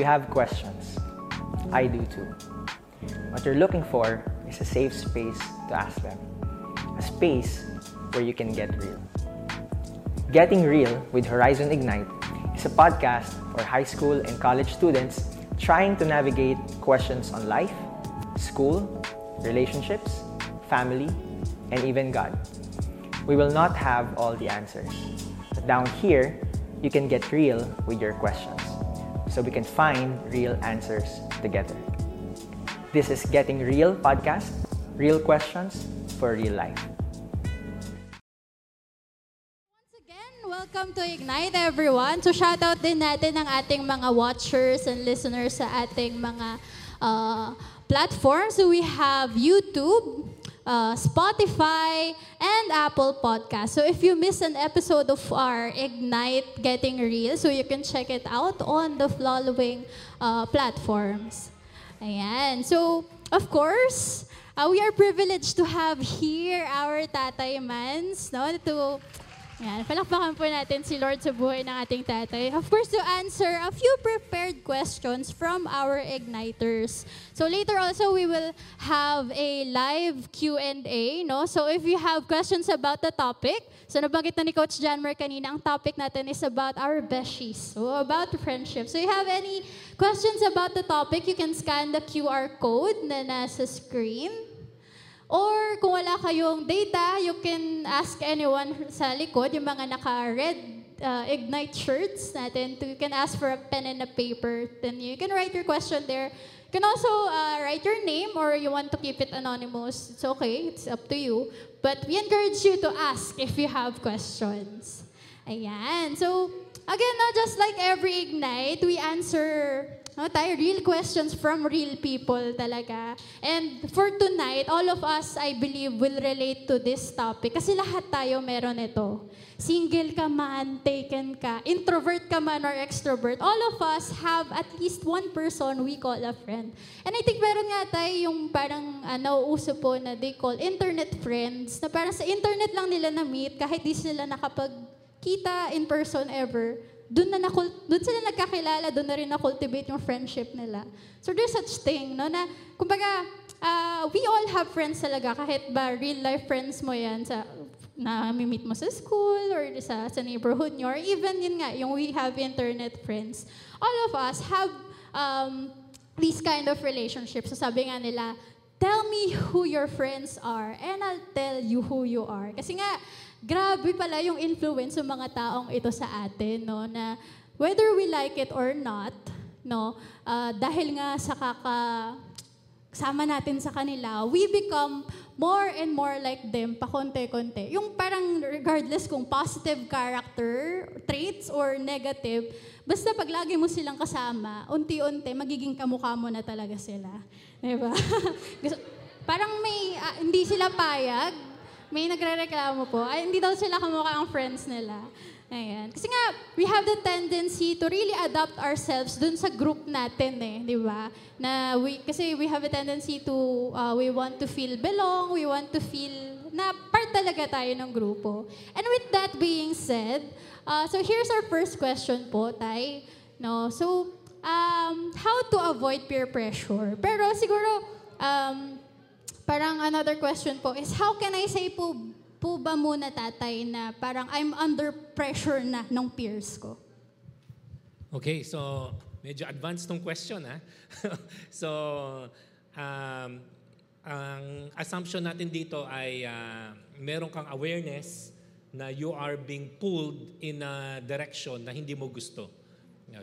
you have questions. I do too. What you're looking for is a safe space to ask them. A space where you can get real. Getting Real with Horizon Ignite is a podcast for high school and college students trying to navigate questions on life, school, relationships, family, and even God. We will not have all the answers. But down here, you can get real with your questions so we can find real answers together. This is Getting Real podcast, real questions for real life. Once again, welcome to Ignite everyone. So shoutout din natin ang ating mga watchers and listeners sa ating mga uh, platforms. So we have YouTube, uh, Spotify, and Apple Podcast. So if you miss an episode of our Ignite Getting Real, so you can check it out on the following uh, platforms. Ayan. So, of course, uh, we are privileged to have here our Tatay Mans, no? To, yan, palakpakan po natin si Lord sa buhay ng ating tatay. Of course, to answer a few prepared questions from our Igniters. So later also, we will have a live Q&A, no? So if you have questions about the topic, so nabanggit na ni Coach Janmer kanina, ang topic natin is about our besties, so about friendship. So you have any questions about the topic, you can scan the QR code na nasa screen. Or kung wala kayong data, you can ask anyone sa likod, yung mga naka-red uh, Ignite shirts natin. You can ask for a pen and a paper. Then you can write your question there. You can also uh, write your name or you want to keep it anonymous. It's okay. It's up to you. But we encourage you to ask if you have questions. Ayan. So, again, no, just like every Ignite, we answer no, tayo real questions from real people talaga. And for tonight, all of us, I believe, will relate to this topic. Kasi lahat tayo meron ito. Single ka man, taken ka, introvert ka man or extrovert, all of us have at least one person we call a friend. And I think meron nga tayo yung parang uh, nauuso po na they call internet friends, na parang sa internet lang nila na-meet kahit di sila nakapagkita in person ever doon na doon sila nagkakilala, doon na rin na-cultivate yung friendship nila. So there's such thing, no, na, kumbaga, uh, we all have friends talaga, kahit ba real life friends mo yan, sa, na meet mo sa school, or sa, sa neighborhood nyo, or even yun nga, yung we have internet friends. All of us have um, these kind of relationships. So sabi nga nila, tell me who your friends are, and I'll tell you who you are. Kasi nga, grabe pala yung influence ng mga taong ito sa atin, no, na whether we like it or not, no, uh, dahil nga sa kaka sama natin sa kanila, we become more and more like them pa konti-konti. Yung parang regardless kung positive character traits or negative, basta pag lagi mo silang kasama, unti-unti, magiging kamukha mo na talaga sila. Diba? parang may, uh, hindi sila payag, may nagre-reklamo po, ay hindi daw sila kamukha ang friends nila. Ayan. Kasi nga, we have the tendency to really adapt ourselves dun sa group natin eh, di ba? Na we, kasi we have a tendency to, uh, we want to feel belong, we want to feel na part talaga tayo ng grupo. And with that being said, uh, so here's our first question po, Tay. No? So, um, how to avoid peer pressure? Pero siguro, um, parang another question po is, how can I say po, po ba muna tatay na parang I'm under pressure na ng peers ko? Okay, so medyo advanced tong question ha. so, um, ang assumption natin dito ay uh, meron kang awareness na you are being pulled in a direction na hindi mo gusto.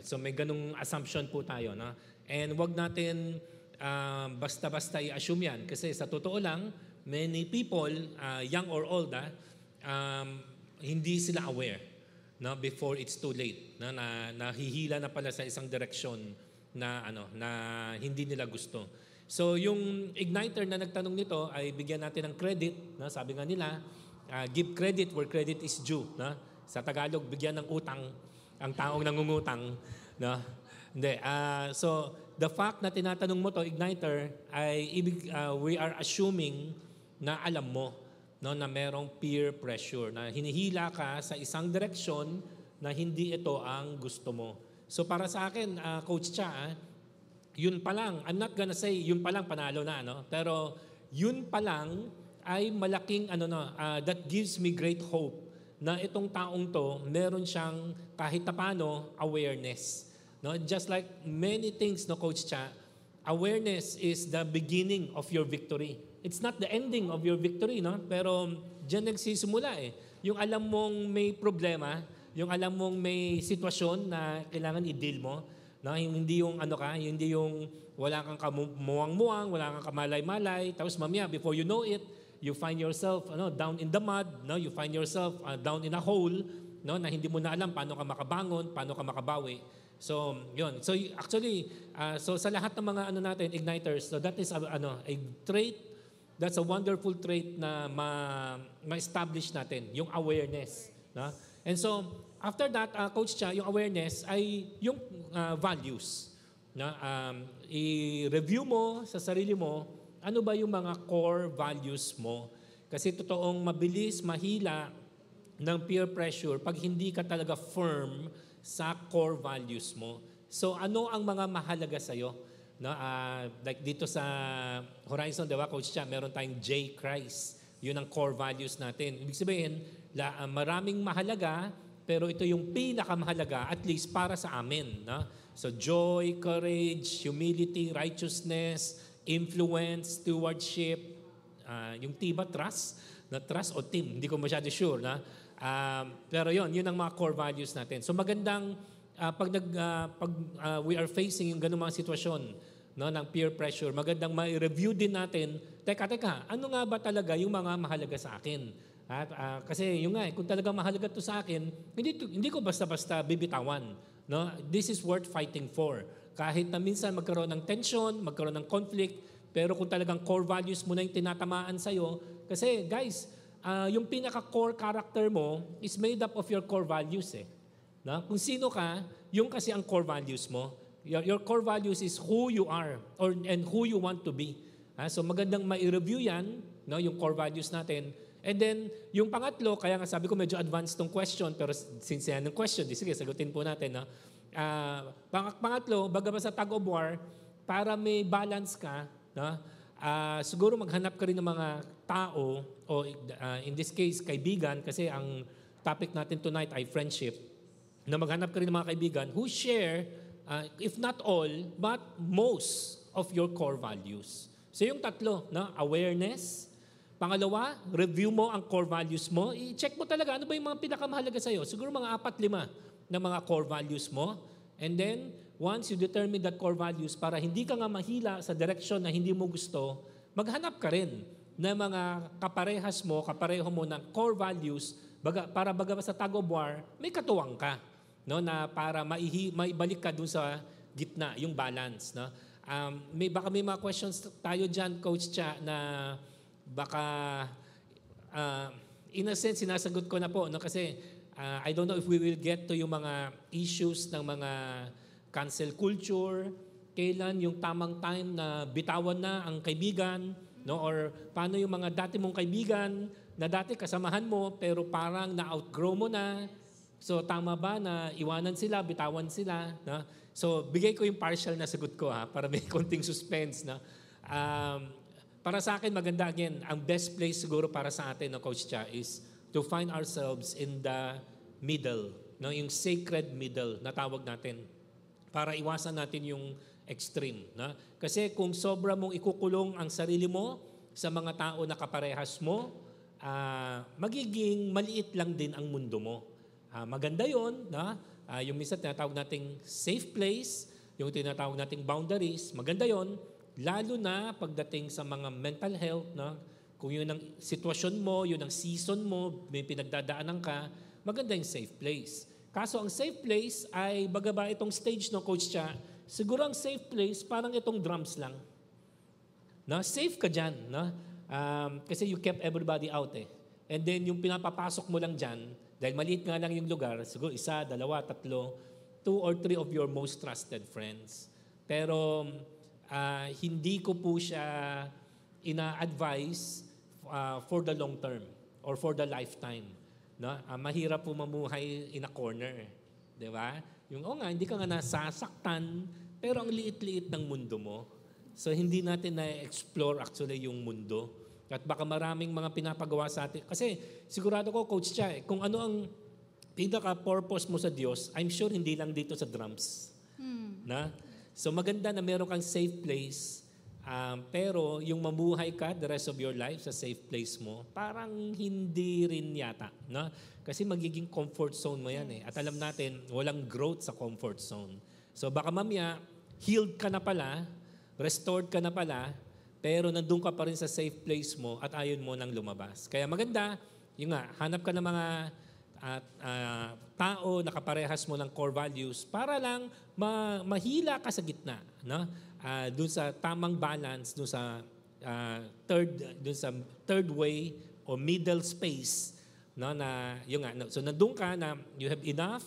So may ganung assumption po tayo. No? And wag natin um, basta-basta i-assume yan. Kasi sa totoo lang, many people, uh, young or old, ah, um, hindi sila aware no, before it's too late. No, na nahihila na pala sa isang direksyon na ano na hindi nila gusto. So yung igniter na nagtanong nito ay bigyan natin ng credit, no? sabi nga nila, uh, give credit where credit is due, no? Sa Tagalog bigyan ng utang ang taong nangungutang, no? Hindi, uh, so the fact na tinatanong mo to, igniter, ay ibig, uh, we are assuming na alam mo no, na merong peer pressure, na hinihila ka sa isang direksyon na hindi ito ang gusto mo. So para sa akin, uh, Coach Cha, ah, yun pa lang, I'm not gonna say yun pa lang panalo na, no? pero yun pa lang ay malaking ano no, uh, that gives me great hope na itong taong to, meron siyang kahit paano awareness. No? Just like many things, no, Coach Cha, awareness is the beginning of your victory. It's not the ending of your victory, no? pero diyan nagsisimula eh. Yung alam mong may problema, yung alam mong may sitwasyon na kailangan i-deal mo, no? hindi yung ano ka, hindi yung wala kang kamuwang-muwang, wala kang kamalay-malay, tapos mamaya, before you know it, you find yourself ano, down in the mud, no? you find yourself uh, down in a hole, no? na hindi mo na alam paano ka makabangon, paano ka makabawi. So, yun. So, actually, uh, so sa lahat ng mga ano natin, igniters, so that is a, ano, a trait, that's a wonderful trait na ma, ma-establish natin, yung awareness. No? And so, after that, uh, Coach Cha, yung awareness ay yung uh, values. Na, um, i-review mo sa sarili mo ano ba yung mga core values mo? Kasi totoong mabilis, mahila ng peer pressure pag hindi ka talaga firm sa core values mo. So ano ang mga mahalaga sa'yo? No, uh, like dito sa Horizon, di ba, Coach Cha, meron tayong J Christ. Yun ang core values natin. Ibig sabihin, la, uh, maraming mahalaga, pero ito yung pinakamahalaga, at least para sa amin. No? So joy, courage, humility, righteousness, influence, stewardship, uh, yung tiba trust, na trust o team, hindi ko masyado sure na. Uh, pero yon, yun ang mga core values natin. So magandang uh, pag nag uh, pag uh, we are facing yung ganung mga sitwasyon no ng peer pressure, magandang ma-review din natin. Teka, teka, ano nga ba talaga yung mga mahalaga sa akin? At uh, kasi yung nga, eh, kung talaga mahalaga to sa akin, hindi hindi ko basta-basta bibitawan. No? This is worth fighting for. Kahit na minsan magkaroon ng tension, magkaroon ng conflict, pero kung talagang core values mo na yung tinatamaan sa'yo, kasi guys, uh, yung pinaka-core character mo is made up of your core values eh. Na? Kung sino ka, yung kasi ang core values mo. Your, your core values is who you are or and who you want to be. Ha? So magandang ma-review yan, no, yung core values natin. And then, yung pangatlo, kaya nga sabi ko medyo advanced tong question, pero since yan ang question, di sige, sagutin po natin. No? uh, pang pangatlo, bagaman sa tag of war, para may balance ka, no? Uh, siguro maghanap ka rin ng mga tao, o uh, in this case, kaibigan, kasi ang topic natin tonight ay friendship, na maghanap ka rin ng mga kaibigan who share, uh, if not all, but most of your core values. So yung tatlo, no? awareness, Pangalawa, review mo ang core values mo. I-check mo talaga ano ba yung mga pinakamahalaga sa'yo. Siguro mga apat, lima ng mga core values mo. And then, once you determine that core values, para hindi ka nga mahila sa direction na hindi mo gusto, maghanap ka rin ng mga kaparehas mo, kapareho mo ng core values, baga, para baga sa tag of war, may katuwang ka. No, na para maihi, maibalik ka dun sa gitna, yung balance. No? Um, may, baka may mga questions tayo dyan, Coach Cha, na baka, uh, in a sense, sinasagot ko na po. No? Kasi Uh, I don't know if we will get to yung mga issues ng mga cancel culture, kailan yung tamang time na bitawan na ang kaibigan, no? Or paano yung mga dati mong kaibigan na dati kasamahan mo pero parang na-outgrow mo na. So tama ba na iwanan sila, bitawan sila, no? So bigay ko yung partial na sagot ko ha para may konting suspense na. Um, para sa akin maganda again, ang best place siguro para sa atin no Coach Cha is to find ourselves in the middle, no? yung sacred middle na tawag natin para iwasan natin yung extreme. No? Kasi kung sobra mong ikukulong ang sarili mo sa mga tao na kaparehas mo, uh, magiging maliit lang din ang mundo mo. Uh, maganda yon, no? uh, yung minsan tinatawag nating safe place, yung tinatawag nating boundaries, maganda yon, lalo na pagdating sa mga mental health, no? Kung yun ang sitwasyon mo, yun ang season mo, may pinagdadaanan ka, maganda yung safe place. Kaso ang safe place ay bagaba itong stage no Coach Cha, siguro ang safe place parang itong drums lang. No? Safe ka dyan. No? Um, kasi you kept everybody out eh. And then yung pinapapasok mo lang dyan, dahil maliit nga lang yung lugar, siguro isa, dalawa, tatlo, two or three of your most trusted friends. Pero uh, hindi ko po siya ina-advise uh, for the long term or for the lifetime. No? Uh, mahirap po mamuhay in a corner. Di ba? Yung, oh nga, hindi ka nga nasasaktan, pero ang liit-liit ng mundo mo. So hindi natin na-explore actually yung mundo. At baka maraming mga pinapagawa sa atin. Kasi sigurado ko, Coach Cha, eh, kung ano ang pinaka-purpose mo sa Diyos, I'm sure hindi lang dito sa drums. Na? So maganda na meron kang safe place, um, pero yung mamuhay ka the rest of your life sa safe place mo, parang hindi rin yata. No? Kasi magiging comfort zone mo yan eh. At alam natin, walang growth sa comfort zone. So baka mamaya, healed ka na pala, restored ka na pala, pero nandun ka pa rin sa safe place mo at ayon mo nang lumabas. Kaya maganda, yung nga, hanap ka ng mga at ah, tao na kaparehas mo ng core values para lang ma- mahila ka sa gitna no? Ah, dun sa tamang balance dun sa ah, third dun sa third way o middle space no? Na yung nga no, so nandun ka na you have enough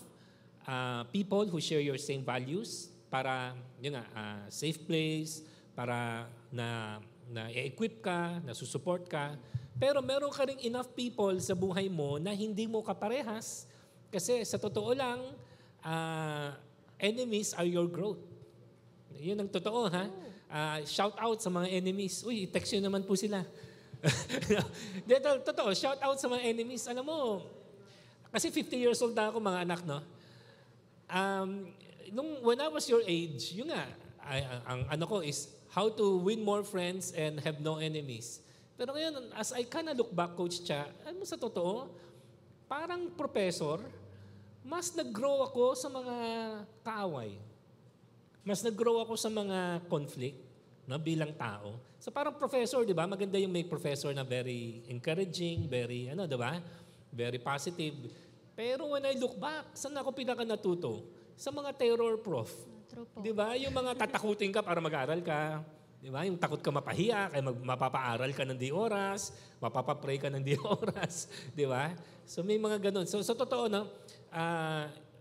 ah, people who share your same values para yung nga ah, safe place para na na equip ka, na susupport ka. Pero meron ka ring enough people sa buhay mo na hindi mo kaparehas. Kasi sa totoo lang, ah, enemies are your growth. Yun ang totoo, ha? Ah, shout out sa mga enemies. Uy, text nyo naman po sila. Dito, totoo, shout out sa mga enemies. Alam mo, kasi 50 years old na ako, mga anak, no? Um, nung, when I was your age, yun nga, ang, ang ano ko is how to win more friends and have no enemies. Pero ngayon, as I kind of look back, Coach Cha, alam mo sa totoo, parang professor, mas nag-grow ako sa mga kaaway. Mas nag-grow ako sa mga conflict no, bilang tao. So parang professor, di ba? Maganda yung may professor na very encouraging, very, ano, di ba? Very positive. Pero when I look back, saan ako pinaka natuto? Sa mga terror prof. Di ba? Yung mga tatakutin ka para mag-aral ka. Di ba? Yung takot ka mapahiya, kaya mag- mapapaaral ka ng di oras, mapapapray ka ng di oras. Di ba? So may mga ganun. So sa totoo, no,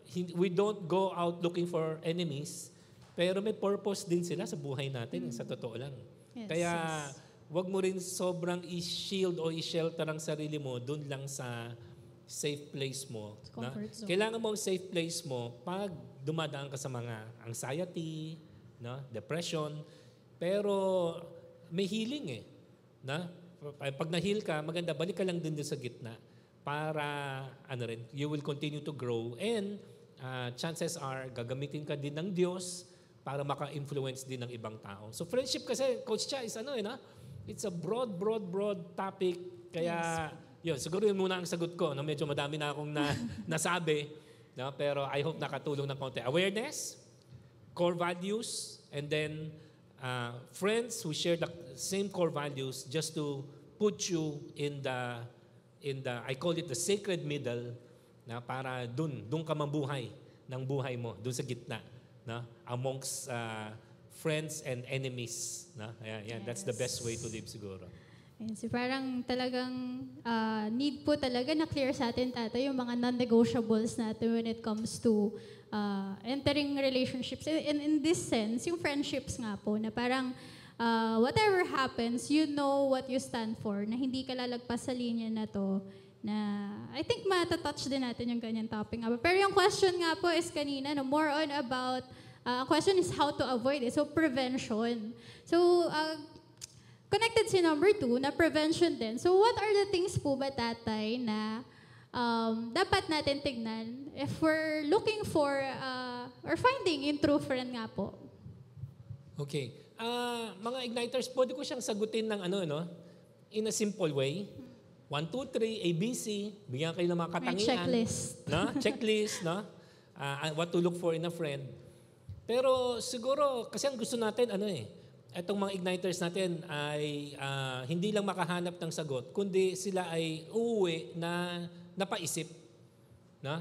hin- we don't go out looking for enemies, pero may purpose din sila sa buhay natin, sa totoo lang. Yes, Kaya wag mo rin sobrang i-shield o i-shelter ang sarili mo dun lang sa safe place mo. na? Kailangan mo ang safe place mo pag dumadaan ka sa mga anxiety, no? depression, pero may healing eh. Na? Pag na-heal ka, maganda, balik ka lang din sa gitna para ano rin, you will continue to grow and uh, chances are gagamitin ka din ng Diyos para maka-influence din ng ibang tao. So friendship kasi, Coach Cha, is ano eh, na? It's a broad, broad, broad topic. Kaya, yun, siguro yun muna ang sagot ko. No? Medyo madami na akong na, nasabi. No? Pero I hope nakatulong ng konti. Awareness, core values, and then uh, friends who share the same core values just to put you in the, in the, I call it the sacred middle, na para dun, dun ka mabuhay ng buhay mo, dun sa gitna, na amongst uh, friends and enemies. Na? Ayan, yan, That's the best way to live siguro. Ayan, so parang talagang ah, need po talaga na clear sa atin, tata, yung mga non-negotiables natin when it comes to ah, entering relationships. And in this sense, yung friendships nga po, na parang ah, whatever happens, you know what you stand for, na hindi ka lalagpas sa linya na to, na I think matatouch din natin yung ganyan topic nga. Pero yung question nga po is kanina, no, more on about, ang question is how to avoid it. So, prevention. So, ah, Connected si number two, na prevention din. So what are the things po ba, tatay, na um, dapat natin tignan if we're looking for uh, or finding in true friend nga po? Okay. Ah, mga igniters, pwede ko siyang sagutin ng ano, no? In a simple way. 1, 2, 3, ABC, bigyan kayo ng mga May katangian. checklist. No? Checklist, no? Ah, what to look for in a friend. Pero siguro, kasi ang gusto natin, ano eh, itong mga igniters natin ay ah, hindi lang makahanap ng sagot, kundi sila ay uuwi na napaisip. No?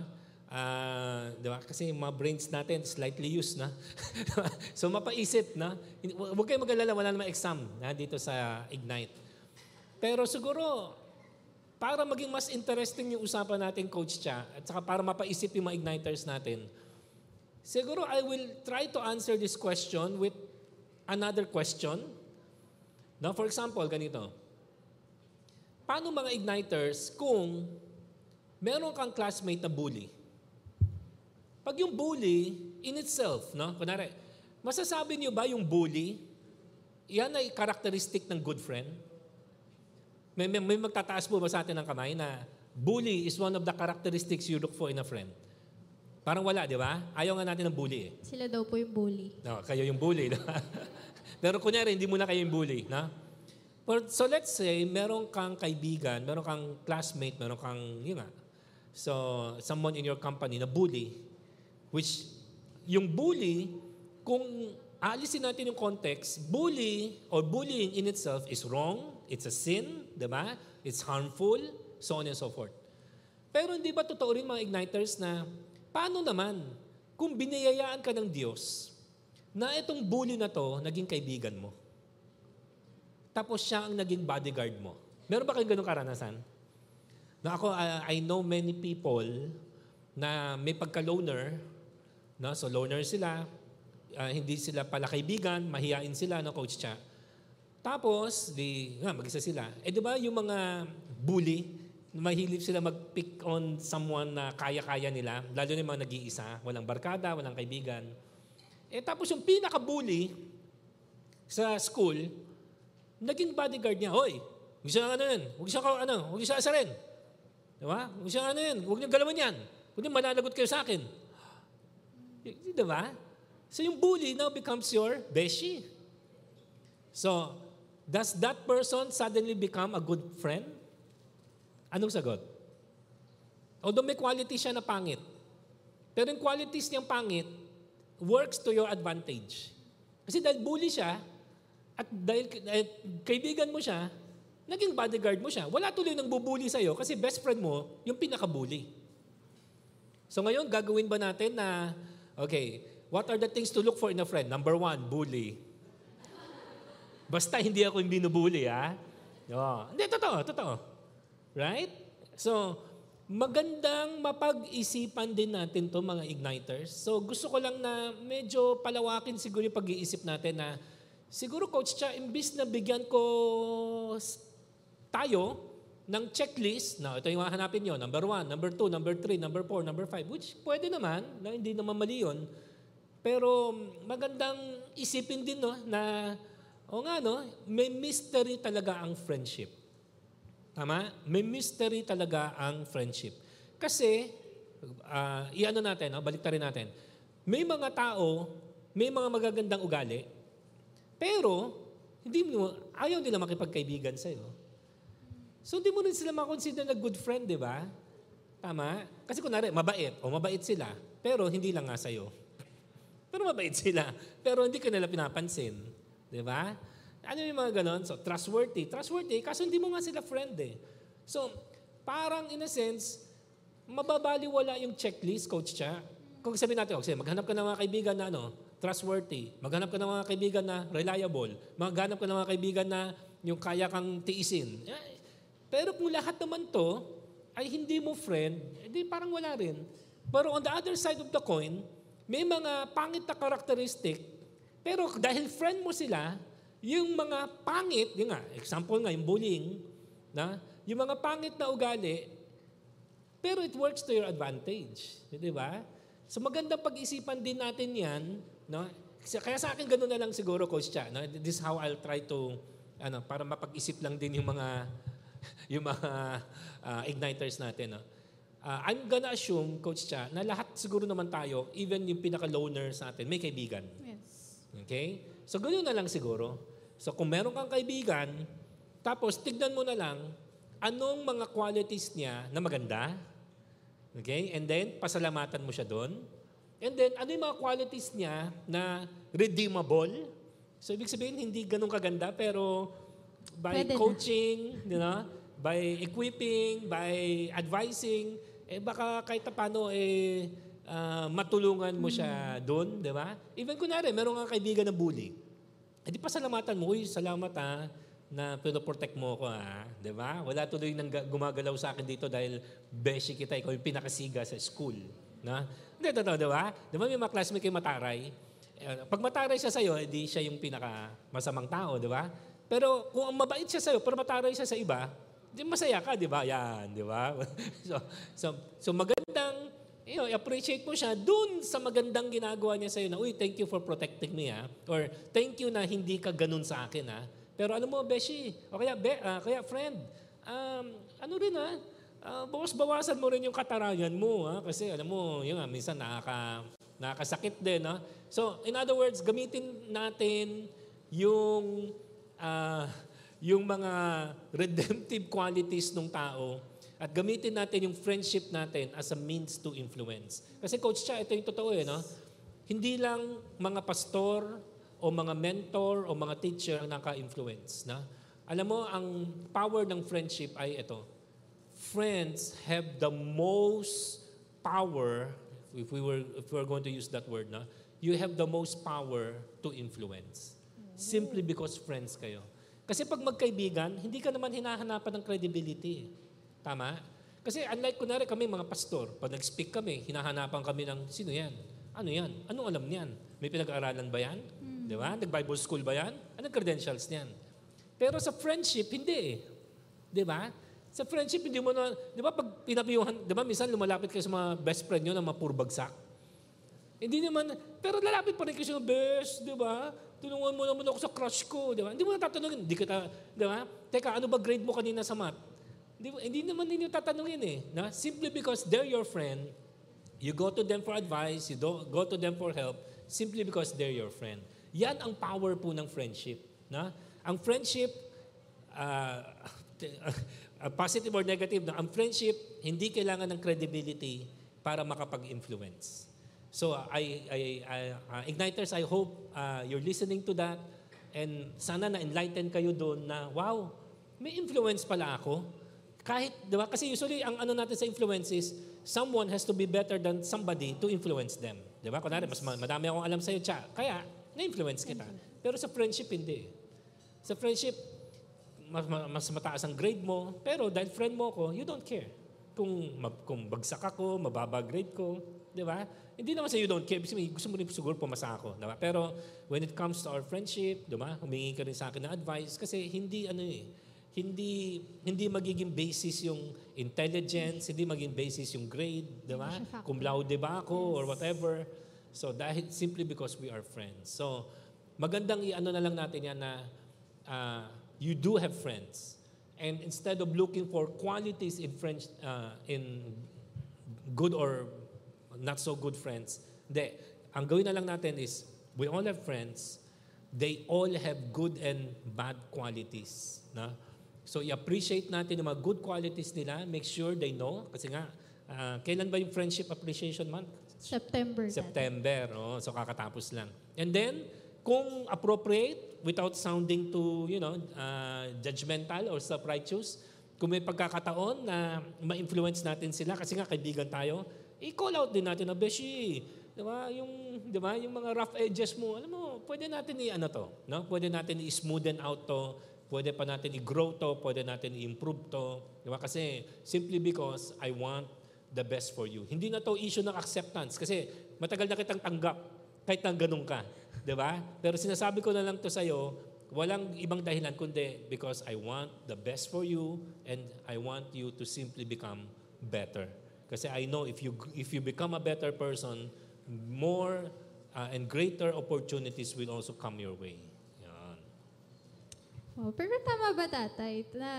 Ah, di ba? Kasi yung mga brains natin slightly used na. so mapaisip na. Huwag kayong mag-alala, wala namang exam na dito sa Ignite. Pero siguro, para maging mas interesting yung usapan natin, Coach Cha, at saka para mapaisip yung mga igniters natin, siguro I will try to answer this question with another question. Now, for example, ganito. Paano mga igniters kung meron kang classmate na bully? Pag yung bully in itself, no? Kunwari, masasabi niyo ba yung bully, yan ay characteristic ng good friend? May, may, may magtataas po ba sa atin ng kamay na bully is one of the characteristics you look for in a friend? Parang wala, di ba? Ayaw nga natin ng bully eh. Sila daw po yung bully. No, kayo yung bully. No? Pero kunyari, hindi mo na kayo yung bully. No? But, so let's say, meron kang kaibigan, meron kang classmate, meron kang, yun nga, so someone in your company na bully, which yung bully, kung aalisin natin yung context, bully or bullying in itself is wrong, it's a sin, di ba? It's harmful, so on and so forth. Pero hindi ba totoo rin mga igniters na paano naman kung biniyayaan ka ng Diyos na itong bully na to naging kaibigan mo? Tapos siya ang naging bodyguard mo. Meron ba kayong ganong karanasan? Na ako, uh, I know many people na may pagka-loner, no? so loner sila, uh, hindi sila pala kaibigan, mahihain sila, no, Coach Cha. Tapos, di, nga, mag-isa sila. Eh, di ba yung mga bully, mahilip sila mag-pick on someone na kaya-kaya nila, lalo na yung mga nag-iisa, walang barkada, walang kaibigan. Eh, tapos yung pinaka-bully sa school, naging bodyguard niya, Hoy, huwag siya ano yun, huwag siya, ano, huwag siya asarin. Di ba? Huwag siya ano yun, huwag niyo galawan yan. Kundi malalagot kayo sa akin. Di ba? So yung bully now becomes your beshi. So, does that person suddenly become a good friend? Anong sagot? Although may quality siya na pangit, pero yung qualities niyang pangit works to your advantage. Kasi dahil bully siya, at dahil eh, kaibigan mo siya, naging bodyguard mo siya. Wala tuloy nang bubuli sa'yo kasi best friend mo, yung pinaka-bully. So ngayon, gagawin ba natin na, okay, what are the things to look for in a friend? Number one, bully. Basta hindi ako yung binubuli, ha? Oh. Hindi, totoo, totoo. Right? So, magandang mapag-isipan din natin to mga igniters. So, gusto ko lang na medyo palawakin siguro yung pag-iisip natin na siguro, Coach Cha, imbis na bigyan ko tayo ng checklist, na ito yung hanapin nyo, number one, number two, number three, number four, number five, which pwede naman, na hindi naman mali yun. Pero magandang isipin din no, na, o nga no, may mystery talaga ang friendship. Tama? May mystery talaga ang friendship. Kasi, uh, iano natin, no? balik rin natin. May mga tao, may mga magagandang ugali, pero hindi mo, ayaw nila makipagkaibigan sa'yo. So hindi mo rin sila makonsider na good friend, di ba? Tama? Kasi kunwari, mabait, o mabait sila, pero hindi lang nga sa'yo. Pero mabait sila, pero hindi ka nila pinapansin. Di ba? Ano yung mga ganon? So, trustworthy. Trustworthy, kaso hindi mo nga sila friend eh. So, parang in a sense, mababaliwala yung checklist, Coach Cha. Kung sabihin natin, okay, maghanap ka ng mga kaibigan na ano, trustworthy. Maghanap ka ng mga kaibigan na reliable. Maghanap ka ng mga kaibigan na yung kaya kang tiisin. Pero kung lahat naman to ay hindi mo friend, edi parang wala rin. Pero on the other side of the coin, may mga pangit na karakteristik, pero dahil friend mo sila, yung mga pangit, yung nga, example nga, yung bullying, na, yung mga pangit na ugali, pero it works to your advantage. Di ba? So maganda pag-isipan din natin yan. No? Kaya sa akin, gano'n na lang siguro, Coach Cha. No? This is how I'll try to, ano, para mapag-isip lang din yung mga, yung mga uh, igniters natin. No? Uh, I'm gonna assume, Coach Cha, na lahat siguro naman tayo, even yung pinaka-loner sa atin, may kaibigan. Yes. Okay? So, ganoon na lang siguro. So, kung meron kang kaibigan, tapos tignan mo na lang, anong mga qualities niya na maganda. Okay? And then, pasalamatan mo siya doon. And then, ano yung mga qualities niya na redeemable? So, ibig sabihin, hindi ganun kaganda, pero by Pwede coaching, you know, by equipping, by advising, eh baka kahit paano, eh, uh, matulungan mo siya doon, di ba? Even kunwari, meron kang kaibigan na bully. Eh di pasalamatan mo, uy, salamat ha, na pinoprotect mo ako ha, di ba? Wala tuloy nang gumagalaw sa akin dito dahil beshi kita, ikaw yung pinakasiga sa school. Na? Hindi, totoo, di ba? Di ba may mga classmate kayo mataray? Eh, pag mataray siya sa'yo, edi siya yung pinaka masamang tao, di ba? Pero kung mabait siya sa'yo, pero mataray siya sa iba, di masaya ka, di ba? Yan, di ba? so, so, so magandang you know, appreciate mo siya dun sa magandang ginagawa niya sa'yo na, uy, thank you for protecting me, ha? Or, thank you na hindi ka ganun sa akin, ha? Pero ano mo, Beshi, o kaya, be, ah, kaya friend, um, ano rin, ha? Uh, bawas-bawasan mo rin yung katarayan mo, ha? Kasi, alam mo, yun nga, minsan nakaka, nakakasakit din, ha? So, in other words, gamitin natin yung, ah, yung mga redemptive qualities ng tao at gamitin natin yung friendship natin as a means to influence. Kasi Coach Cha, ito yung totoo eh, no? Hindi lang mga pastor o mga mentor o mga teacher ang naka-influence. Na? Alam mo, ang power ng friendship ay ito. Friends have the most power, if we were, if we were going to use that word, na, you have the most power to influence. Simply because friends kayo. Kasi pag magkaibigan, hindi ka naman hinahanapan ng credibility. Tama? Kasi unlike kunwari kami mga pastor, pag nag-speak kami, hinahanapan kami ng, sino yan? Ano yan? Anong alam niyan? May pinag-aaralan ba yan? Di ba? Nag-Bible school ba yan? Anong credentials niyan? Pero sa friendship, hindi eh. Di ba? Sa friendship, hindi mo na, di ba pag pinapiyuhan, di ba minsan lumalapit kayo sa mga best friend nyo na mapurbagsak? Hindi naman, pero lalapit pa rin kayo sa best, di ba? Tulungan mo naman ako sa crush ko, di ba? Hindi mo na tatanungin, hindi kita, di ba? Teka, ano ba grade mo kanina sa math? Hindi, hindi naman ninyo tatanungin eh. Na? Simply because they're your friend, you go to them for advice, you do, go to them for help, simply because they're your friend. Yan ang power po ng friendship. Na? Ang friendship, uh, positive or negative, na ang friendship, hindi kailangan ng credibility para makapag-influence. So, I, I, I uh, Igniters, I hope uh, you're listening to that and sana na-enlighten kayo doon na, wow, may influence pala ako. Kahit, di ba? Kasi usually, ang ano natin sa influence is, someone has to be better than somebody to influence them. Di ba? Kunwari, mas madami akong alam sa'yo, tsa. Kaya, na-influence kita. Pero sa friendship, hindi. Sa friendship, mas, mas mataas ang grade mo, pero dahil friend mo ko, you don't care. Kung, kung bagsak ako, mababa grade ko, di ba? Hindi naman sa you don't care. Gusto mo rin siguro pumasa ako. Diba? Pero when it comes to our friendship, diba? humingi ka rin sa akin ng advice kasi hindi ano eh, hindi hindi magiging basis yung intelligence, hindi magiging basis yung grade, di ba? Kung laude ba ako yes. or whatever. So dahil simply because we are friends. So magandang i-ano na lang natin yan na uh, you do have friends. And instead of looking for qualities in friends uh, in good or not so good friends. Hindi. Ang gawin na lang natin is, we all have friends, they all have good and bad qualities. Na? So, i-appreciate natin yung mga good qualities nila. Make sure they know. Kasi nga, uh, kailan ba yung Friendship Appreciation Month? September. September. Oh, so, kakatapos lang. And then, kung appropriate, without sounding too, you know, uh, judgmental or self-righteous, kung may pagkakataon na ma-influence natin sila, kasi nga kaibigan tayo, i-call out din natin na, Beshi, di ba, yung, di ba, yung mga rough edges mo, alam mo, pwede natin i-ano to, no? Pwede natin i-smoothen out to, pwede pa natin i-grow to, pwede natin i-improve to, di ba? Kasi simply because I want the best for you. Hindi na to issue ng acceptance kasi matagal na kitang tanggap kahit nang ganun ka. Di ba? Pero sinasabi ko na lang to sa'yo, walang ibang dahilan kundi because I want the best for you and I want you to simply become better. Kasi I know if you if you become a better person, more uh, and greater opportunities will also come your way. Yan. Oh, pero tama ba tatay na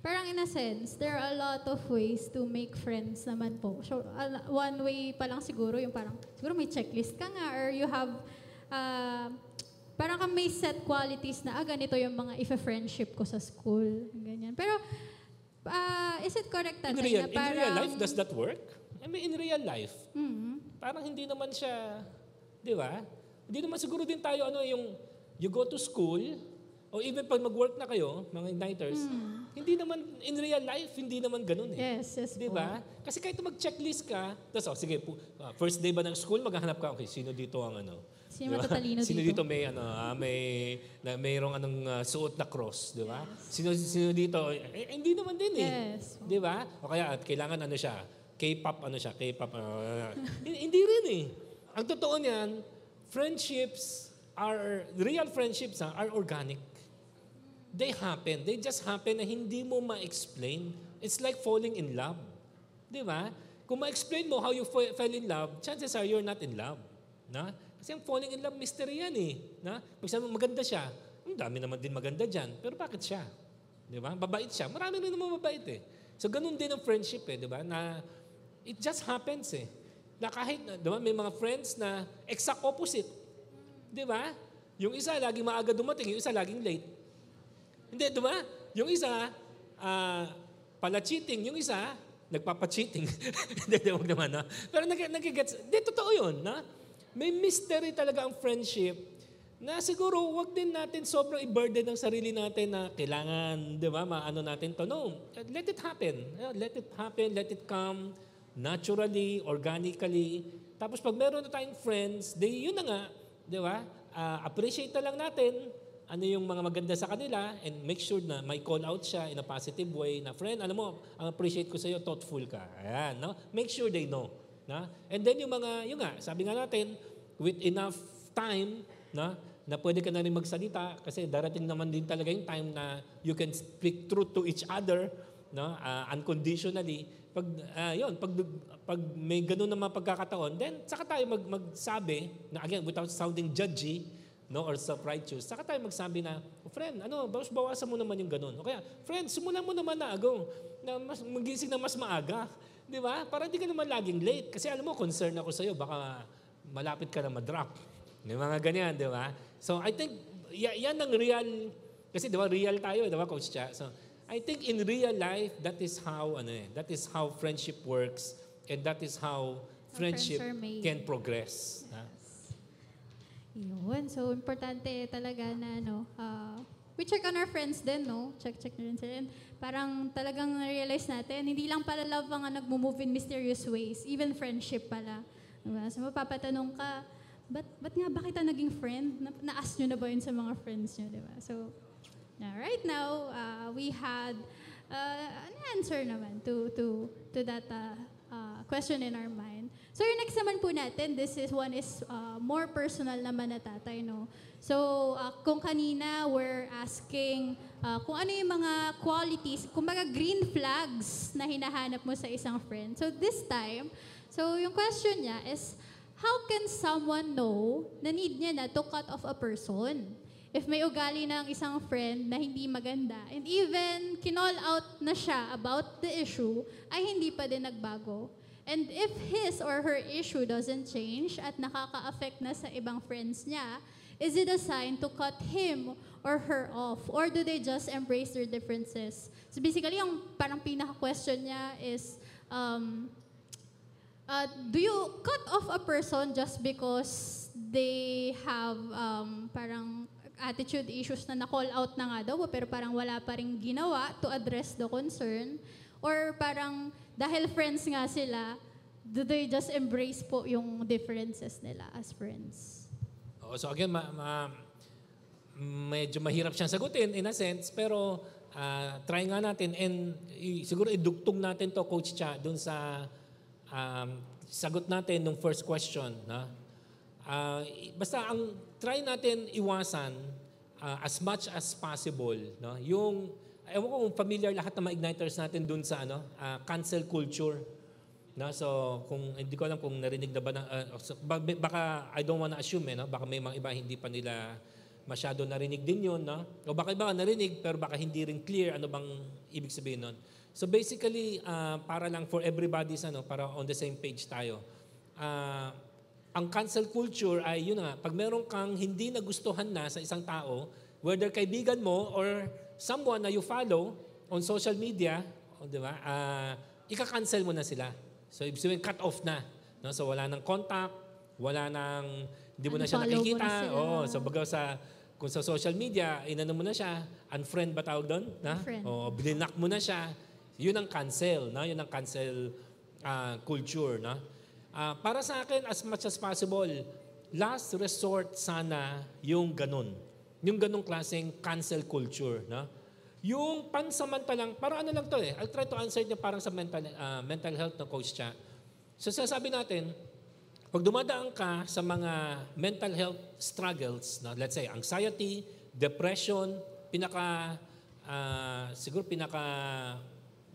parang in a sense, there are a lot of ways to make friends naman po. So, uh, one way pa lang siguro yung parang, siguro may checklist ka nga or you have, uh, parang ka may set qualities na, ah, ganito yung mga if-friendship ko sa school. Ganyan. Pero, Uh, is it correct, tatay, in real, na parang... In real life, does that work? I mean, in real life, mm-hmm. parang hindi naman siya, di ba? Hindi naman siguro din tayo, ano, yung you go to school, o even pag mag-work na kayo, mga igniters, mm. hindi naman, in real life, hindi naman ganun eh. Yes, yes Di ba? Kasi kahit mag-checklist ka, tapos, oh, sige, uh, first day ba ng school, maghahanap ka, okay, sino dito ang ano, Sino diba? matatalino Sino dito may ano, ah, may na mayroong anong uh, suot na cross, 'di ba? Yes. Sino sino dito? Eh, eh, hindi naman din eh. Yes. 'Di ba? O kaya at kailangan ano siya, K-pop ano siya, K-pop. Uh, hindi rin eh. Ang totoo niyan, friendships are real friendships ha, are organic. They happen. They just happen na hindi mo ma-explain. It's like falling in love. 'Di ba? kung ma-explain mo how you fe- fell in love, chances are you're not in love. Na? Kasi ang falling in love, mystery yan eh. Na? Pag sabi maganda siya, ang dami naman din maganda dyan. Pero bakit siya? Di ba? Babait siya. Marami rin naman mabait eh. So ganun din ang friendship eh, di ba? Na it just happens eh. Na kahit, di ba, may mga friends na exact opposite. Di ba? Yung isa laging maaga dumating, yung isa laging late. Hindi, di ba? Yung isa, ah, pala cheating. Yung isa, nagpapa-cheating. Hindi, di, wag naman, no? Pero nag, nagigets, di, totoo yun, na? May mystery talaga ang friendship na siguro wag din natin sobrang i-burden ng sarili natin na kailangan, di ba, maano natin to. No, let it happen. Let it happen, let it come naturally, organically. Tapos pag meron na tayong friends, di, yun na nga, di ba, Ah, appreciate na lang natin ano yung mga maganda sa kanila and make sure na may call out siya in a positive way na friend, alam mo, ang appreciate ko sa iyo, thoughtful ka. Ayan, no? Make sure they know. Na? And then yung mga, yung nga, sabi nga natin, with enough time, na, na pwede ka na rin magsalita kasi darating naman din talaga yung time na you can speak truth to each other no uh, unconditionally. Pag uh, yun pag pag may ganun na mga pagkakataon then saka tayo mag, magsabi na again without sounding judgy no or self-righteous saka tayo magsabi na oh, friend ano bawas bawasan mo naman yung ganun. O kaya friend simulan mo naman na agong na mas magising na mas maaga di ba? Para hindi ka naman laging late. Kasi alam mo concern ako sa iyo baka malapit ka na ma-drop. May mga ganyan di ba? So i think y- yan ang real kasi di ba real tayo di ba coach Cha? So I think in real life, that is how ano eh, that is how friendship works and that is how friendship can progress. ha? Yun. So, importante talaga na, ano, ah, we check on our friends din, no? Check, check na rin sila. Parang talagang realize natin, hindi lang pala love ang nag-move in mysterious ways. Even friendship pala. Diba? So, mapapatanong ka, ba't, ba't nga ba kita naging friend? Na, na-ask nyo na ba yun sa mga friends nyo, diba? So, yeah, right now, uh, we had uh, an answer naman to, to, to that uh, uh, question in our mind. So yung next naman po natin, this is one is uh, more personal naman na tatay, no? So uh, kung kanina we're asking uh, kung ano yung mga qualities, kumbaga green flags na hinahanap mo sa isang friend. So this time, so yung question niya is, how can someone know na need niya na to cut off a person? If may ugali ng isang friend na hindi maganda, and even kinall out na siya about the issue, ay hindi pa din nagbago. And if his or her issue doesn't change at nakaka-affect na sa ibang friends niya, is it a sign to cut him or her off? Or do they just embrace their differences? So basically, yung parang pinaka-question niya is, um, uh, do you cut off a person just because they have um, parang attitude issues na na-call out na nga daw, pero parang wala pa rin ginawa to address the concern? Or parang dahil friends nga sila, do they just embrace po yung differences nila as friends? Oo, so again, ma, ma- medyo mahirap siyang sagutin in a sense, pero ah, try nga natin and i- siguro idugtong natin to Coach Cha dun sa um, sagot natin nung first question. Na? I- basta ang try natin iwasan ah, as much as possible no? yung ewan ko kung familiar lahat ng mga igniters natin dun sa ano ah, cancel culture No, so kung hindi ko alam kung narinig na ba ng, uh, so, ba- baka I don't wanna assume eh, no? baka may mga iba hindi pa nila masyado narinig din yun, no? O baka iba narinig pero baka hindi rin clear ano bang ibig sabihin nun. So basically, uh, para lang for everybody's ano, para on the same page tayo. Uh, ang cancel culture ay yun nga, pag meron kang hindi nagustuhan na sa isang tao, whether kaibigan mo or someone na you follow on social media, o, di ba? Uh, ika-cancel mo na sila. So, ibig sabihin, cut off na. No? So, wala nang contact, wala nang, hindi mo na siya na nakikita. sila. Oo, so, baga sa, kung sa social media, inano mo na siya, unfriend ba tawag doon? Na? Unfriend. O, blinak mo na siya. Yun ang cancel. No? Yun ang cancel ah, culture. No? Ah, para sa akin, as much as possible, last resort sana yung ganun. Yung ganung klaseng cancel culture. No? Yung pansamantalang, parang ano lang to eh, I'll try to answer niya parang sa mental, ah, mental health na coach siya. So sasabi natin, pag dumadaan ka sa mga mental health struggles, na let's say anxiety, depression, pinaka, ah, siguro pinaka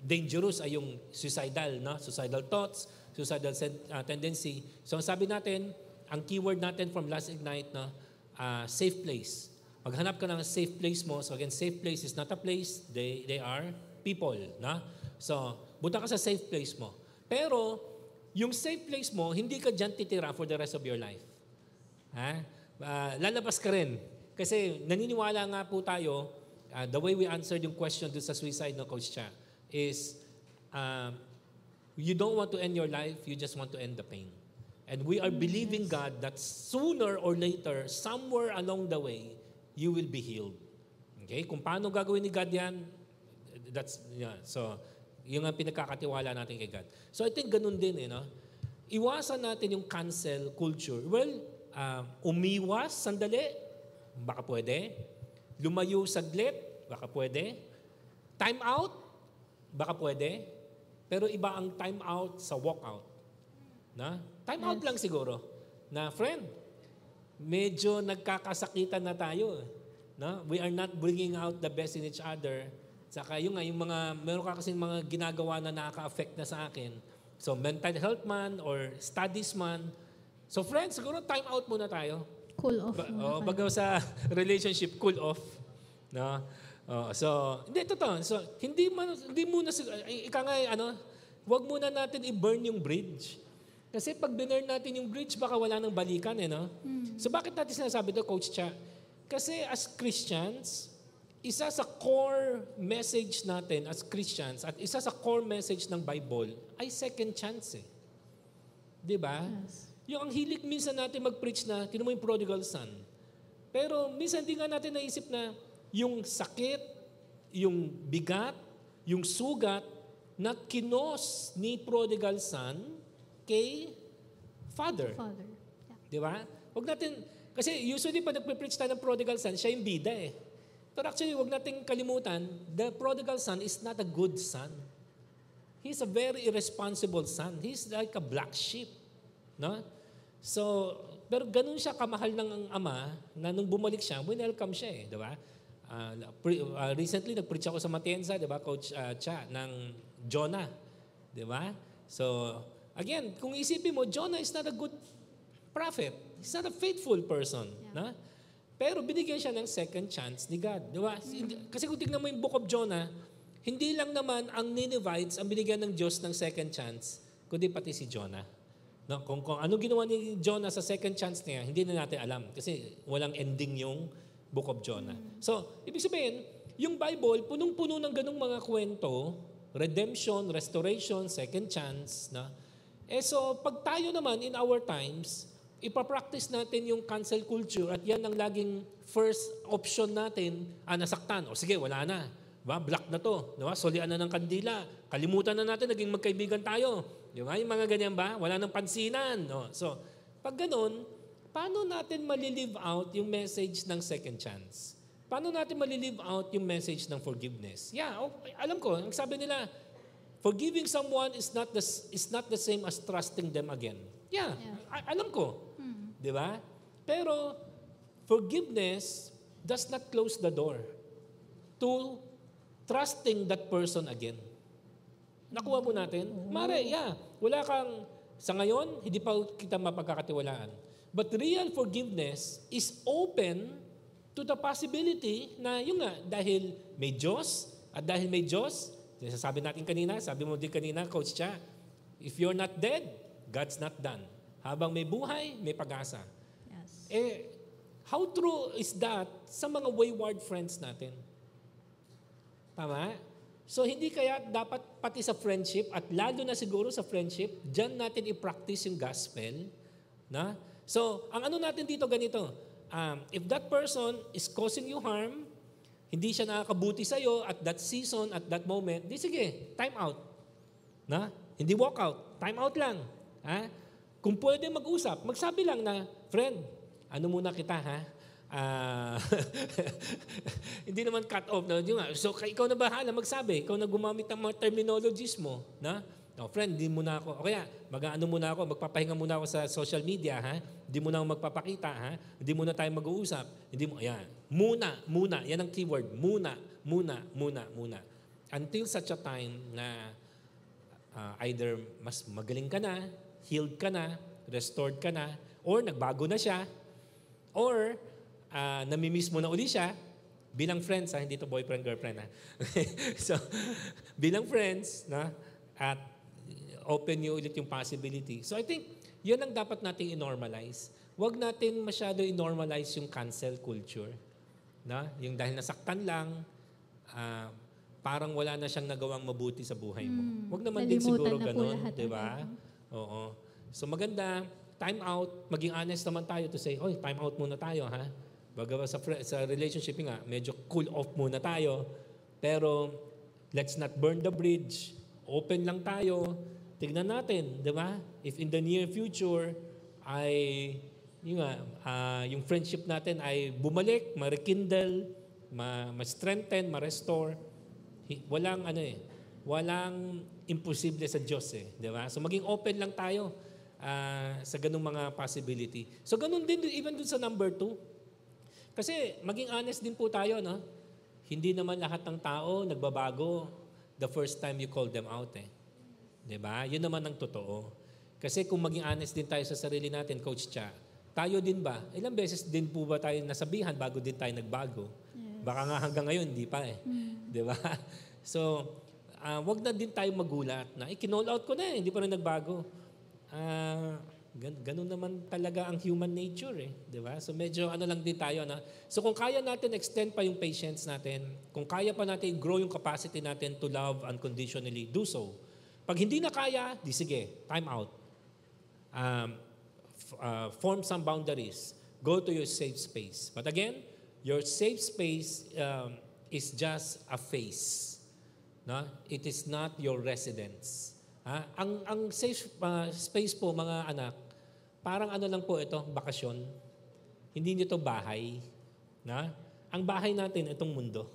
dangerous ay yung suicidal, no? suicidal thoughts, suicidal uh, tendency. So ang sabi natin, ang keyword natin from Last Ignite, no, uh, safe place. Maghanap ka ng safe place mo. So again, safe place is not a place, they, they are people. Na? So, punta ka sa safe place mo. Pero, yung safe place mo, hindi ka dyan titira for the rest of your life. Ha? Uh, lalabas ka rin. Kasi naniniwala nga po tayo, uh, the way we answered yung question dun sa suicide no Coach Cha, is um, you don't want to end your life, you just want to end the pain. And we are believing God that sooner or later, somewhere along the way, you will be healed. Okay? Kung paano gagawin ni God yan, that's, yeah. So, yung ang pinagkakatiwala natin kay God. So, I think ganun din, eh, no? Iwasan natin yung cancel culture. Well, uh, umiwas sandali, baka pwede. Lumayo saglit, baka pwede. Time out, baka pwede. Pero iba ang time out sa walk out. Na? Time out lang siguro. Na, friend, medyo nagkakasakitan na tayo. eh. No? We are not bringing out the best in each other. Saka yung nga, yung mga, meron ka kasi mga ginagawa na nakaka-affect na sa akin. So, mental health man or studies man. So, friends, siguro time out muna tayo. Cool off Ba- oh, baga sa relationship, cool off. No? Oh, so, hindi, totoo. So, hindi, man, hindi muna, ika nga, ano, wag muna natin i-burn yung bridge. Kasi pag binurn natin yung bridge, baka wala nang balikan, eh, no? So, bakit natin sinasabi to, Coach Cha? Kasi as Christians, isa sa core message natin as Christians at isa sa core message ng Bible ay second chance, eh. Di ba? Yes. Yung ang hilig minsan natin mag-preach na, tinan mo yung prodigal son. Pero minsan hindi nga natin naisip na yung sakit, yung bigat, yung sugat na kinos ni prodigal son kay father. Father. Yeah. Di ba? Huwag natin, kasi usually pag nagpe-preach tayo ng prodigal son, siya yung bida eh. Pero actually, huwag natin kalimutan, the prodigal son is not a good son. He's a very irresponsible son. He's like a black sheep. No? So, pero ganun siya kamahal ng ama na nung bumalik siya, welcome siya eh, di ba? Ah, pre- ah, recently, nag-preach ako sa Matienza, di ba, Coach ah, Cha, ng Jonah. Di ba? So, again, kung isipin mo, Jonah is not a good prophet. He's not a faithful person. Na? Pero binigyan siya ng second chance ni God. Di ba? Kasi kung tignan mo yung book of Jonah, hindi lang naman ang Ninevites ang binigyan ng Diyos ng second chance, kundi pati si Jonah. No, kung, kung ano ginawa ni Jonah sa second chance niya, hindi na natin alam kasi walang ending yung book of Jonah. So, ibig sabihin, yung Bible, punong-puno ng ganung mga kwento, redemption, restoration, second chance, na. Eh so, pag tayo naman in our times, ipapractice natin yung cancel culture at yan ang laging first option natin, ah, nasaktan. O sige, wala na. Diba? Black na to. Diba? Solian na ng kandila. Kalimutan na natin, naging magkaibigan tayo. Di ba? Yung mga ganyan ba? Wala nang pansinan. No? So, pag ganun, paano natin malilive out yung message ng second chance? Paano natin malilive out yung message ng forgiveness? Yeah, okay, alam ko, ang sabi nila, forgiving someone is not the, is not the same as trusting them again. Yeah, a- alam ko. Di ba? Pero, forgiveness does not close the door to trusting that person again. Nakuha mo natin? Mare, yeah. Wala kang, sa ngayon, hindi pa kita mapagkakatiwalaan. But real forgiveness is open to the possibility na yun nga, dahil may Diyos, at dahil may Diyos, sabi natin kanina, sabi mo din kanina, Coach Cha, if you're not dead, God's not done. Habang may buhay, may pag-asa. Yes. Eh, how true is that sa mga wayward friends natin? Tama? So hindi kaya dapat pati sa friendship at lalo na siguro sa friendship, diyan natin i-practice yung gospel, na? So, ang ano natin dito ganito, um, if that person is causing you harm, hindi siya nakakabuti sa iyo at that season, at that moment, di sige, time out. Na? Hindi walk out, time out lang. Ha? Kung pwede mag-usap, magsabi lang na, friend, ano muna kita ha? Ah, hindi naman cut off. Nga, So, ka- ikaw na bahala magsabi. Ikaw na gumamit ng mga terminologies mo. Na? No, friend, hindi muna ako. O kaya, mag-ano muna ako, magpapahinga muna ako sa social media, ha? Hindi muna ako magpapakita, ha? Hindi muna tayo mag-uusap. Hindi mo, ayan. Muna, muna. Yan ang keyword. Muna, muna, muna, muna. Until such a time na ah, either mas magaling ka na, healed ka na, restored ka na, or nagbago na siya, or uh, namimiss mo na uli siya, bilang friends, ha, hindi to boyfriend, girlfriend. Ha? so, bilang friends, na, at open niyo ulit yung possibility. So I think, yun ang dapat nating i-normalize. Huwag natin masyado i-normalize yung cancel culture. Na? Yung dahil nasaktan lang, ah, parang wala na siyang nagawang mabuti sa buhay mo. Huwag naman din Nalimutan siguro na ganun, lahat di ba? agad. Oo. So maganda, time out, maging honest naman tayo to say, oy, time out muna tayo, ha? Bagawa sa, sa relationship nga, medyo cool off muna tayo. Pero let's not burn the bridge. Open lang tayo. Tignan natin, di ba? If in the near future, ay yung, nga, ah, yung friendship natin ay bumalik, ma-rekindle, ma- ma-strengthen, ma-restore, walang ano eh, walang imposible sa Diyos eh, di ba? So maging open lang tayo ah, sa ganung mga possibility. So ganun din even dun sa number two. Kasi maging honest din po tayo, no? Hindi naman lahat ng tao nagbabago the first time you call them out eh. 'Di ba? Yun naman ang totoo. Kasi kung maging honest din tayo sa sarili natin, Coach Cha, tayo din ba? Ilang beses din po ba tayo nasabihan bago din tayo nagbago? Baka nga hanggang ngayon, hindi pa eh. Di ba? So, ah, wag na din tayo magulat na, eh, kinall out ko na eh, hindi pa rin nagbago. Ah, gan- ganun naman talaga ang human nature eh. Di ba? So medyo ano lang din tayo na. So kung kaya natin extend pa yung patience natin, kung kaya pa natin grow yung capacity natin to love unconditionally, do so. Pag hindi na kaya, di sige, time out. Um, f- uh, form some boundaries. Go to your safe space. But again, your safe space um, is just a face. No? It is not your residence. Ha? Ang, ang safe uh, space po, mga anak, parang ano lang po ito, bakasyon. Hindi nito bahay. Na? Ang bahay natin, itong mundo.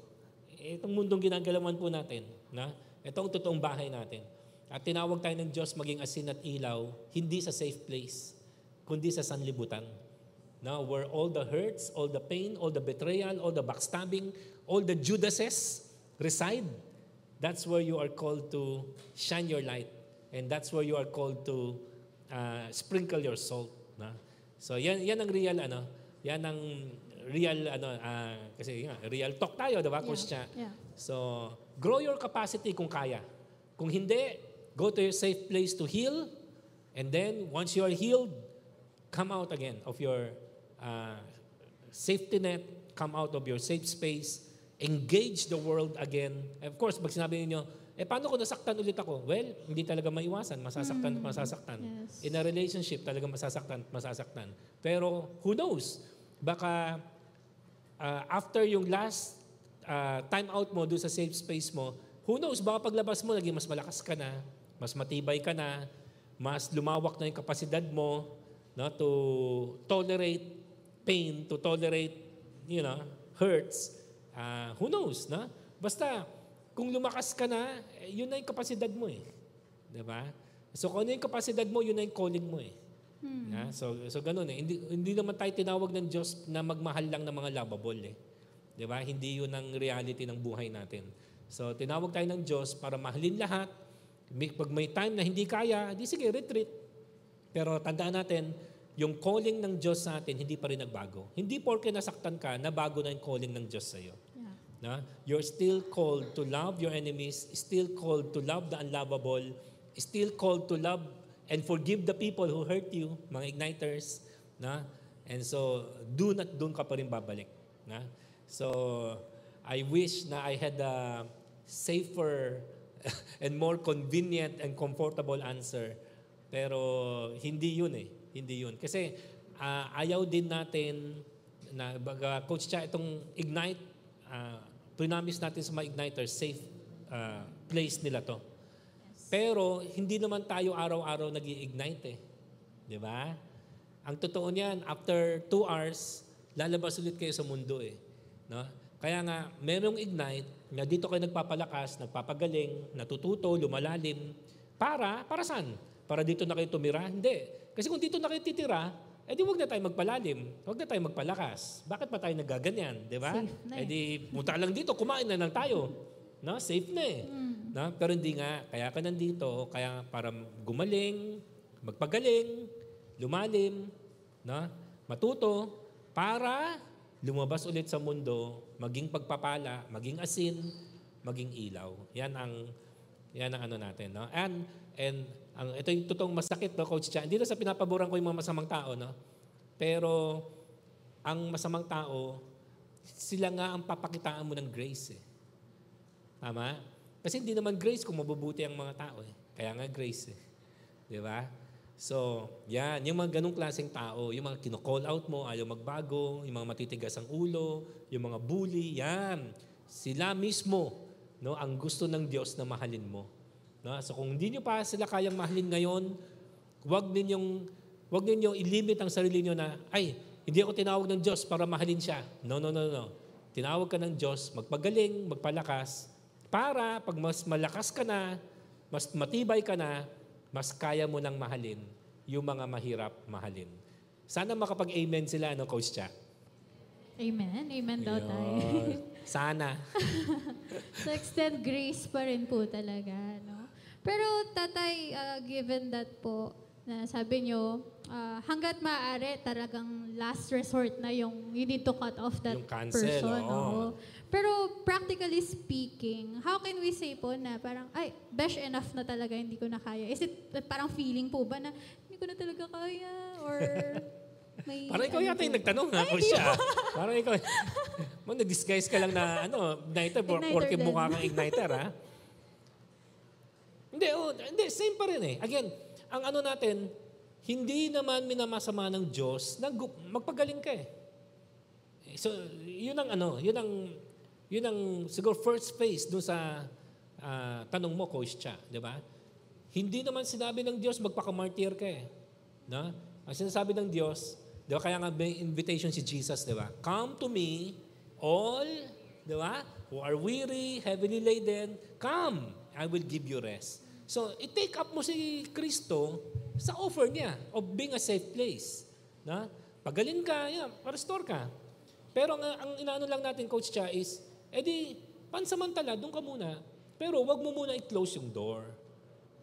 Itong mundong ginagalawan po natin. Na? Ito ang totoong bahay natin. At tinawag tayo ng Diyos maging asin at ilaw, hindi sa safe place, kundi sa sanlibutan. Now, where all the hurts, all the pain, all the betrayal, all the backstabbing, all the Judases reside, that's where you are called to shine your light. And that's where you are called to uh, sprinkle your salt. Na? So, yan, yan ang real, ano, yan ang real, ano, ah, kasi nga, real talk tayo, di ba, Coach Cha? Yeah. So, grow your capacity kung kaya. Kung hindi, go to your safe place to heal. And then, once you are healed, come out again of your uh, safety net, come out of your safe space, engage the world again. And of course, pag sinabi niyo, eh paano kung nasaktan ulit ako? Well, hindi talaga maiwasan, masasaktan at masasaktan. Yes. In a relationship, talaga masasaktan at masasaktan. Pero who knows? Baka uh, after yung last uh, time out mo doon sa safe space mo, who knows, baka paglabas mo, naging mas malakas ka na, mas matibay ka na, mas lumawak na yung kapasidad mo no, to tolerate pain, to tolerate, you know, hurts. Uh, who knows, no? Basta, kung lumakas ka na, eh, yun na yung kapasidad mo eh. Di ba? So kung ano yung kapasidad mo, yun na yung calling mo eh. Yeah? So, so ganun eh. Hindi, hindi naman tayo tinawag ng Diyos na magmahal lang ng mga lovable eh. Di ba? Hindi yun ang reality ng buhay natin. So tinawag tayo ng Diyos para mahalin lahat. Pag may time na hindi kaya, di sige, retreat. Pero tandaan natin, yung calling ng Diyos sa atin, hindi pa rin nagbago. Hindi porke nasaktan ka, nabago na yung calling ng Diyos sa iyo. Yeah. Na? You're still called to love your enemies, still called to love the unlovable, still called to love and forgive the people who hurt you, mga igniters. Na? And so, do not doon ka pa rin babalik. Na? So, I wish na I had a safer and more convenient and comfortable answer. Pero hindi yun eh. Hindi yun. Kasi ah, ayaw din natin na baga, Coach Cha, itong Ignite, uh, promise natin sa mga Igniters, safe ah, place nila to. Pero hindi naman tayo araw-araw nag ignite eh. Di ba? Ang totoo niyan, after two hours, lalabas ulit kayo sa mundo eh. No? Kaya nga, merong ignite na dito kayo nagpapalakas, nagpapagaling, natututo, lumalalim. Para, para saan? Para dito na kayo tumira? Hindi. Kasi kung dito na kayo titira, eh di huwag na tayo magpalalim. Huwag na tayo magpalakas. Bakit pa tayo nagaganyan? Di ba? Eh eh. di, punta lang dito, kumain na lang tayo. No? Safe na eh. Na? Pero hindi nga. Kaya ka nandito, kaya para gumaling, magpagaling, lumalim, na? matuto, para lumabas ulit sa mundo, maging pagpapala, maging asin, maging ilaw. Yan ang yan ang ano natin, no? And and ang ito yung totoong masakit, no, Coach Chan. Dito sa pinapaboran ko yung mga masamang tao, no? Pero ang masamang tao, sila nga ang papakitaan mo ng grace, eh. Tama? Kasi hindi naman grace kung mabubuti ang mga tao, eh. Kaya nga grace, eh. Di ba? So, yan, yung mga ganong klaseng tao, yung mga kino-call out mo, ayaw magbago, yung mga matitigas ang ulo, yung mga bully, yan. Sila mismo, no, ang gusto ng Diyos na mahalin mo. No? So kung hindi nyo pa sila kayang mahalin ngayon, huwag ninyong, huwag ninyong ilimit ang sarili nyo na, ay, hindi ako tinawag ng Diyos para mahalin siya. No, no, no, no. Tinawag ka ng Diyos, magpagaling, magpalakas, para pag mas malakas ka na, mas matibay ka na, mas kaya mo nang mahalin yung mga mahirap mahalin. Sana makapag-amen sila, no, Coach Cha? Amen. Amen daw tayo. Sana. so extend grace pa rin po talaga, no? Pero tatay, uh, given that po, na sabi nyo, uh, hanggat maaari, talagang last resort na yung you need to cut off that Yung cancel, person. oo. oo. Pero practically speaking, how can we say po na parang, ay, besh enough na talaga, hindi ko na kaya? Is it uh, parang feeling po ba na hindi ko na talaga kaya? Or may... Parang ikaw ano yata yung nagtanong ha, Coach Cha. Parang ikaw, mo nag-disguise ka lang na ano, igniter, Igniter din. mukha kang igniter ha. hindi, oh, hindi, same pa rin eh. Again, ang ano natin, hindi naman minamasama ng Diyos na gu- magpagaling ka eh. So, yun ang ano, yun ang, yun ang siguro first phase doon sa ah, tanong mo, Coach Cha, di ba? Hindi naman sinabi ng Diyos magpakamartir ka eh. No? Ang sinasabi ng Diyos, di ba, kaya nga may invitation si Jesus, di ba? Come to me, all, di ba, who are weary, heavily laden, come, I will give you rest. So, i-take up mo si Kristo sa offer niya of being a safe place. Na? Pagaling ka, yeah, restore ka. Pero ang, ang inaano lang natin, Coach Cha, is, edi, pansamantala, doon ka muna. Pero wag mo muna i-close yung door.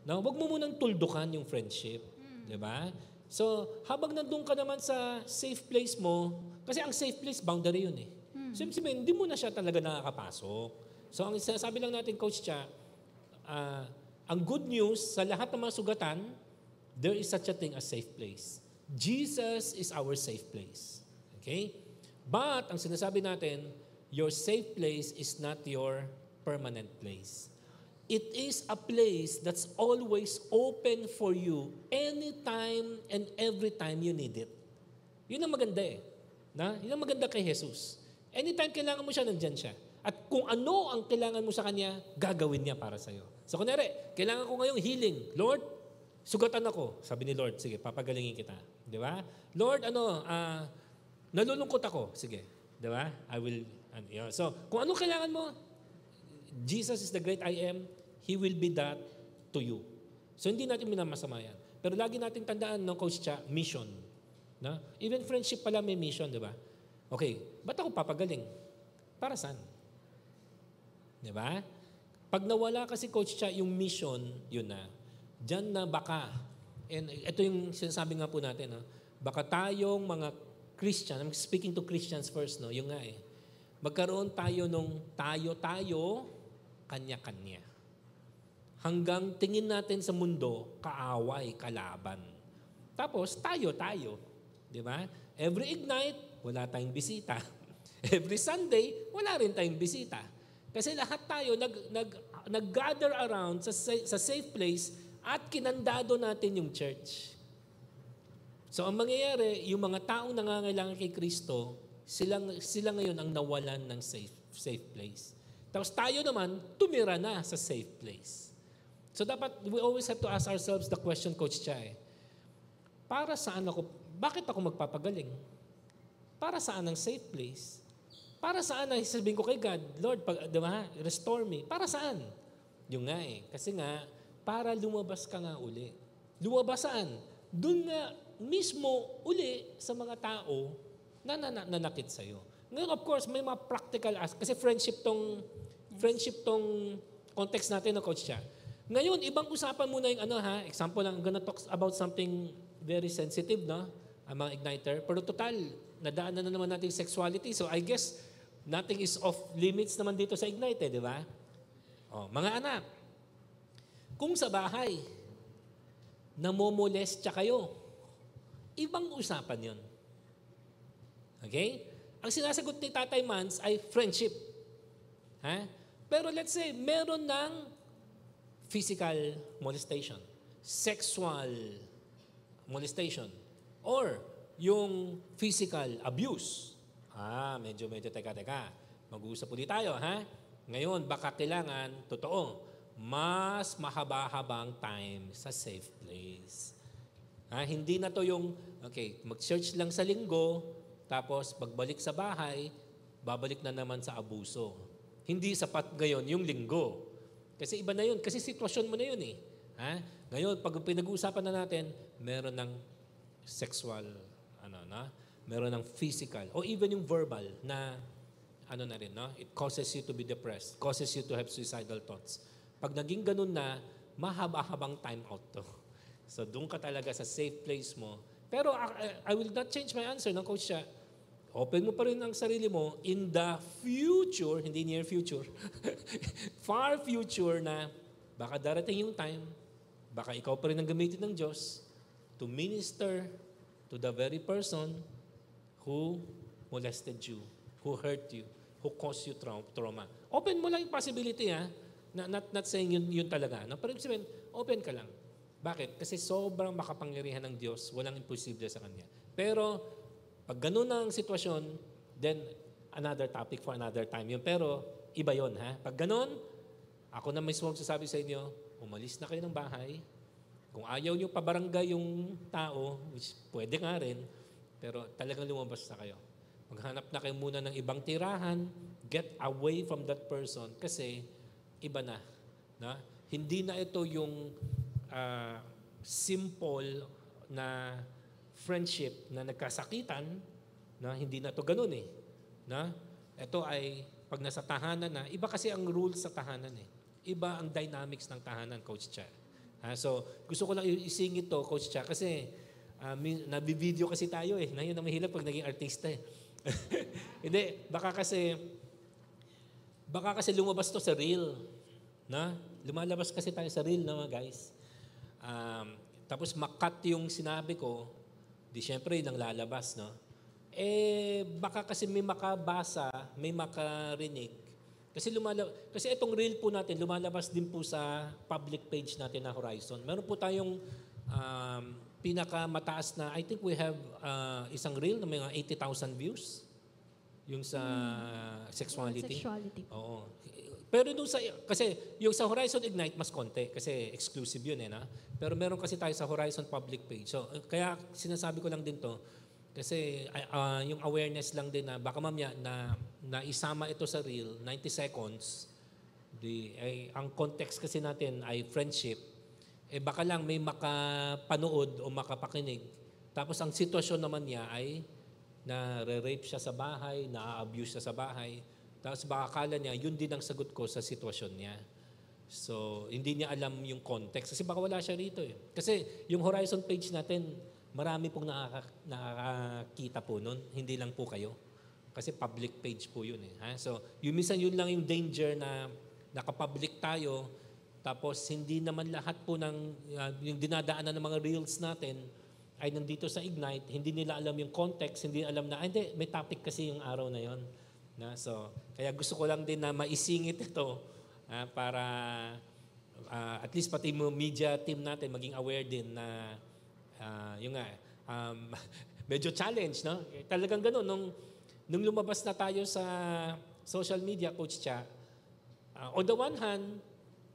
No? Wag mo munang tuldukan yung friendship. Di ba? So, habang nandun ka naman sa safe place mo, kasi ang safe place, boundary yun eh. So, ibig sabihin, hindi mo na siya talaga nakakapasok. So, ang sinasabi lang natin, Coach Cha, ah, ang good news sa lahat ng mga sugatan, there is such a thing as safe place. Jesus is our safe place. Okay? But, ang sinasabi natin, your safe place is not your permanent place. It is a place that's always open for you anytime and every time you need it. Yun ang maganda eh. Na? Yun ang maganda kay Jesus. Anytime kailangan mo siya, nandyan siya. At kung ano ang kailangan mo sa Kanya, gagawin niya para sa'yo. So kunwari, kailangan ko ngayong healing. Lord, sugatan ako. Sabi ni Lord, sige, papagalingin kita. Di ba? Lord, ano, ah, nalulungkot ako. Sige. Di ba? I will, ano, yun. So, kung ano kailangan mo, Jesus is the great I am, He will be that to you. So, hindi natin minamasama yan. Pero lagi natin tandaan, no, Coach Cha, mission. No? Even friendship pala may mission, di ba? Okay, ba't ako papagaling? Para saan? Di ba? Pag nawala kasi Coach Cha yung mission, yun na. Diyan na baka, and ito yung sinasabi nga po natin, no? baka tayong mga Christian, I'm speaking to Christians first, no? yung nga eh, magkaroon tayo nung tayo-tayo, kanya-kanya. Hanggang tingin natin sa mundo, kaaway, kalaban. Tapos, tayo-tayo. Di ba? Every Ignite, wala tayong bisita. Every Sunday, wala rin tayong bisita. Kasi lahat tayo nag, nag, nag-gather around sa, sa safe place at kinandado natin yung church. So ang mangyayari, yung mga taong nangangailangan kay Kristo, sila, sila ngayon ang nawalan ng safe, safe place. Tapos tayo naman, tumira na sa safe place. So dapat, we always have to ask ourselves the question, Coach Chay, para saan ako, bakit ako magpapagaling? Para saan ang safe place? Para saan ay sabihin ko kay God, Lord, pag, di ba, restore me. Para saan? Yung nga eh. Kasi nga, para lumabas ka nga uli. Lumabas saan? Doon nga mismo uli sa mga tao na na- nanakit sa'yo. Ngayon, of course, may mga practical as kasi friendship tong friendship tong context natin, no, Coach Cha. Ngayon, ibang usapan muna yung ano ha, example lang, I'm gonna talk about something very sensitive, no? Ang mga igniter. Pero total, nadaanan na naman natin sexuality. So I guess, nothing is off limits naman dito sa ignite, eh, di ba? Oh, mga anak, kung sa bahay, namomolestya kayo, ibang usapan yon. Okay? Ang sinasagot ni Tatay Mans ay friendship. Ha? Pero let's say, meron ng physical molestation, sexual molestation, or yung physical abuse. Ah, medyo, medyo, teka, teka. Mag-uusap ulit tayo, ha? Ngayon, baka kailangan, totoo, mas mahaba-habang time sa safe place. Ha? Hindi na to yung, okay, mag-search lang sa linggo, tapos pagbalik sa bahay, babalik na naman sa abuso. Hindi sapat ngayon yung linggo. Kasi iba na yun. Kasi sitwasyon mo na yun eh. Ha? Ngayon, pag pinag-uusapan na natin, meron ng sexual, ano na, meron ng physical, o even yung verbal na, ano na rin, no? it causes you to be depressed, causes you to have suicidal thoughts. Pag naging ganun na, mahaba-habang time out to. So doon ka talaga sa safe place mo. Pero I, I will not change my answer, no, Coach Siya. Open mo pa rin ang sarili mo in the future, hindi near future, far future na baka darating yung time, baka ikaw pa rin ang gamitin ng Diyos to minister to the very person who molested you, who hurt you, who caused you trau- trauma. Open mo lang yung possibility, ha? Na, not, not saying yun, yun talaga. No? Pero sabihin, open ka lang. Bakit? Kasi sobrang makapangyarihan ng Diyos, walang imposible sa Kanya. Pero, pag ganun ang sitwasyon, then another topic for another time yun. Pero, iba yon ha? Pag ganun, ako na mismo magsasabi sa inyo, umalis na kayo ng bahay. Kung ayaw nyo pabarangay yung tao, which pwede nga rin, pero talagang lumabas na kayo. Maghanap na kayo muna ng ibang tirahan, get away from that person kasi iba na. na? Hindi na ito yung uh, simple na friendship na nagkasakitan, na hindi na to ganun eh. Na? Ito ay pag nasa tahanan na, iba kasi ang rules sa tahanan eh. Iba ang dynamics ng tahanan, Coach Cha. Ha? So, gusto ko lang isingit to, Coach Cha, kasi uh, nabivideo kasi tayo eh. Na mahirap pag naging artista eh. Hindi, baka kasi, baka kasi lumabas to sa real. Na? Lumalabas kasi tayo sa real na mga guys. Um, tapos makat yung sinabi ko, di syempre nang lalabas, no? Eh, baka kasi may makabasa, may makarinig. Kasi lumalabas, kasi itong reel po natin, lumalabas din po sa public page natin na Horizon. Meron po tayong um, pinakamataas na, I think we have uh, isang reel na may mga 80,000 views. Yung sa mm. sexuality. Sexuality. Oo. Pero nung sa, kasi yung sa Horizon Ignite, mas konti kasi exclusive yun eh na. Pero meron kasi tayo sa Horizon public page. So, kaya sinasabi ko lang din to, kasi uh, yung awareness lang din na baka mamaya na, na isama ito sa reel, 90 seconds, di, ay, ang context kasi natin ay friendship, eh baka lang may makapanood o makapakinig. Tapos ang sitwasyon naman niya ay na re-rape siya sa bahay, na-abuse siya sa bahay, tapos baka akala niya, yun din ang sagot ko sa sitwasyon niya. So, hindi niya alam yung context. Kasi baka wala siya rito eh. Kasi yung Horizon page natin, marami pong nakaka, nakakita po nun. Hindi lang po kayo. Kasi public page po yun eh. Ha? So, yung minsan yun lang yung danger na nakapublic tayo, tapos hindi naman lahat po ng uh, yung dinadaanan ng mga reels natin ay nandito sa Ignite, hindi nila alam yung context, hindi alam na, ah, hindi, may topic kasi yung araw na yon na? So, kaya gusto ko lang din na maisingit ito uh, para uh, at least pati mo media team natin maging aware din na uh, yung nga, um, medyo challenge, no? Talagang gano'n. Nung, nung lumabas na tayo sa social media, Coach Cha, uh, on the one hand,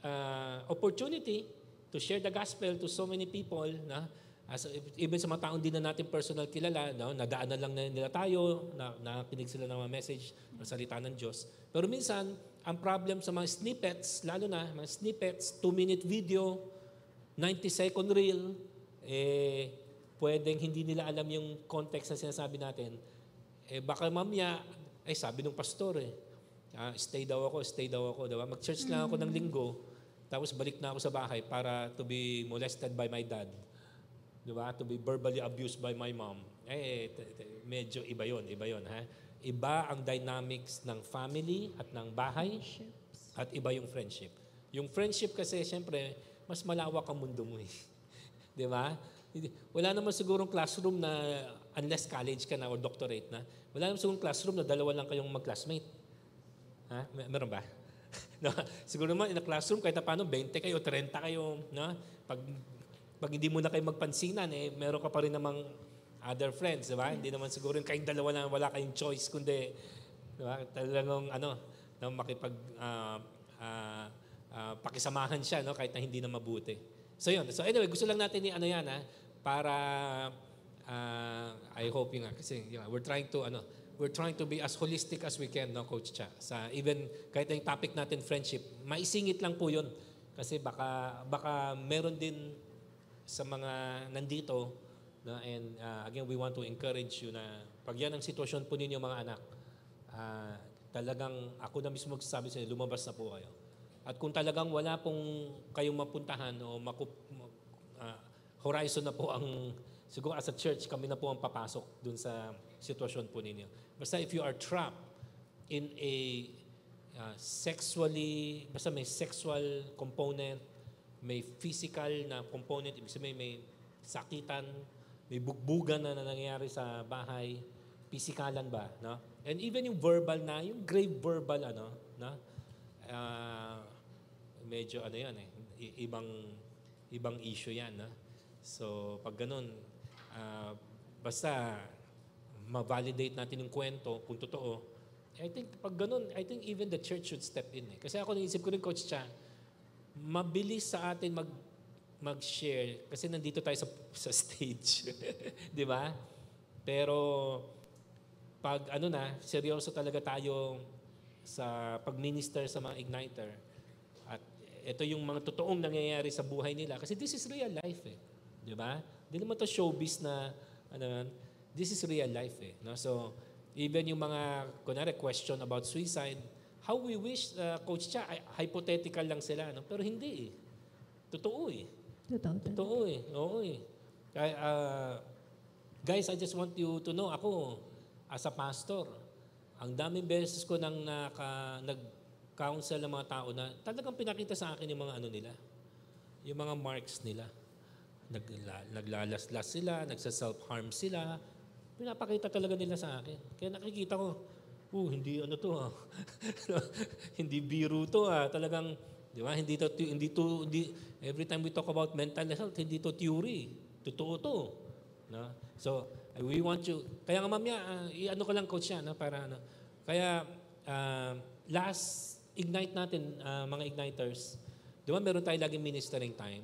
uh, opportunity to share the gospel to so many people, na As, even sa mga taong di na natin personal kilala, no, nadaanan lang nila tayo, na, nakinig sila ng mga message ng salita ng Diyos. Pero minsan, ang problem sa mga snippets, lalo na mga snippets, 2-minute video, 90-second reel, eh, pwedeng hindi nila alam yung context na sinasabi natin. Eh, baka mamaya, ay sabi ng pastor eh, Ah, stay daw ako, stay daw ako. Diba? Mag-church lang ako ng linggo, tapos balik na ako sa bahay para to be molested by my dad. Diba? To be verbally abused by my mom. Eh, medyo iba yon, iba yon ha? Iba ang dynamics ng family at ng bahay at iba yung friendship. Yung friendship kasi, siyempre, mas malawak ang mundo mo eh. Di ba? Wala naman sigurong classroom na, unless college ka na or doctorate na, wala naman sigurong classroom na dalawa lang kayong mag-classmate. Ha? Mer- meron ba? no? Siguro naman in a classroom, kahit na paano, 20 kayo, 30 kayo. No? Pag, pag hindi mo na kayo magpansinan, eh, meron ka pa rin namang other friends, di ba? Hindi naman siguro yung kayong dalawa na wala kayong choice, kundi, di ba? Talagang, ano, na makipag, ah, ah, ah, pakisamahan siya, no? kahit na hindi na mabuti. So yun. So anyway, gusto lang natin ni ano yan, ha? Para, ah, I hope yun nga, kasi yun we're trying to, ano, we're trying to be as holistic as we can, no, Coach Cha. Sa even, kahit na yung topic natin, friendship, maisingit lang po yun. Kasi baka, baka meron din sa mga nandito, na and uh, again, we want to encourage you na pag yan ang sitwasyon po ninyo mga anak, ah, talagang ako na mismo magsasabi sa inyo, lumabas na po kayo. At kung talagang wala pong kayong mapuntahan o makup, ah, horizon na po ang, siguro as a church, kami na po ang papasok dun sa sitwasyon po ninyo. Basta if you are trapped in a uh, sexually, basta may sexual component, may physical na component, ibig sabihin may sakitan, may bugbugan na, na nangyayari sa bahay, pisikalan ba, no? And even yung verbal na, yung grave verbal, ano, no? Ah, medyo ano yan eh, ibang, ibang issue yan, no? So, pag ganun, ah, basta ma-validate natin yung kwento kung totoo, I think pag ganun, I think even the church should step in. Eh. Kasi ako naisip ko rin, Coach Cha, mabilis sa atin mag mag-share kasi nandito tayo sa, sa stage. Di ba? Pero pag ano na, seryoso talaga tayo sa pag-minister sa mga igniter. At ito yung mga totoong nangyayari sa buhay nila. Kasi this is real life eh. Di ba? Hindi naman to showbiz na, ano this is real life eh. No? So, even yung mga, kunwari, question about suicide, how we wish, uh, Coach Cha, ay- hypothetical lang sila. No? Pero hindi eh. Totoo eh. Totoo. Totoo eh. Oo eh. Kaya, ah, guys, I just want you to know, ako, as a pastor, ang daming beses ko nang naka, nag-counsel ng mga tao na talagang pinakita sa akin yung mga ano nila. Yung mga marks nila. Nagla, naglalaslas sila, nagsa-self-harm sila. Pinapakita talaga nila sa akin. Kaya nakikita ko, oh, hindi ano to ah. hindi biro to ah. Talagang, di ba, hindi to, hindi to, hindi, every time we talk about mental health, hindi to theory. Totoo to. No? So, we want you, kaya nga mamaya, ah, i-ano ko lang coach yan, no, para ano. Kaya, ah, last ignite natin, ah, mga igniters, di ba meron tayo laging ministering time?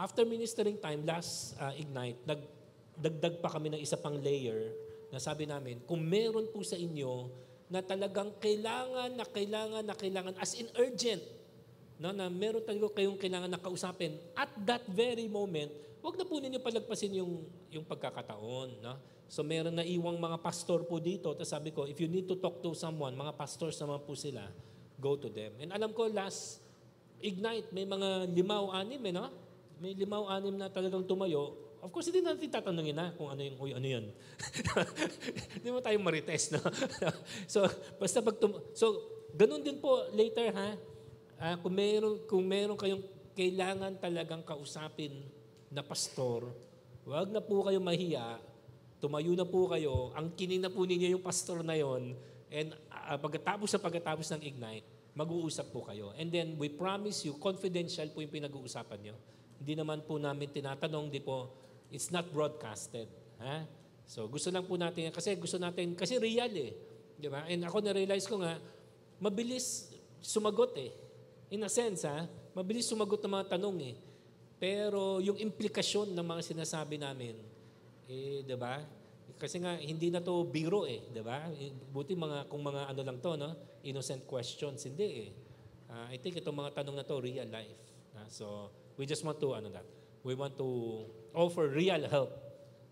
After ministering time, last ah, ignite, nagdagdag pa kami ng isa pang layer na sabi namin, kung meron po sa inyo na talagang kailangan na kailangan na kailangan, as in urgent, no, na meron talaga kayong kailangan na kausapin at that very moment, wag na po ninyo palagpasin yung, yung pagkakataon. No? So meron na iwang mga pastor po dito. Tapos sabi ko, if you need to talk to someone, mga pastors naman po sila, go to them. And alam ko, last Ignite, may mga limaw, anim eh, no? May limaw, anim na talagang tumayo. Of course, hindi natin tatanungin na kung ano yung, uy, ano yan. Hindi mo tayo marites, no? so, basta pag tum- So, ganun din po later, ha? Ah, kung meron, kung meron kayong kailangan talagang kausapin na pastor, wag na po kayo mahiya, tumayo na po kayo, ang kining na po ninyo yung pastor na yon, and ah, pagkatapos sa pagkatapos ng Ignite, mag-uusap po kayo. And then we promise you, confidential po yung pinag-uusapan nyo. Hindi naman po namin tinatanong, di po, it's not broadcasted. Ha? So gusto lang po natin, kasi gusto natin, kasi real eh. Di ba? And ako na-realize ko nga, mabilis sumagot eh. In a sense, ha? Mabilis sumagot ng mga tanong eh. Pero yung implikasyon ng mga sinasabi namin, eh, 'di ba? Kasi nga hindi na to biro eh, 'di ba? Eh, Buti mga kung mga ano lang to, no? Innocent questions, hindi eh. Ah, I think itong mga tanong na to real life. Ah, so, we just want to ano that. We want to offer real help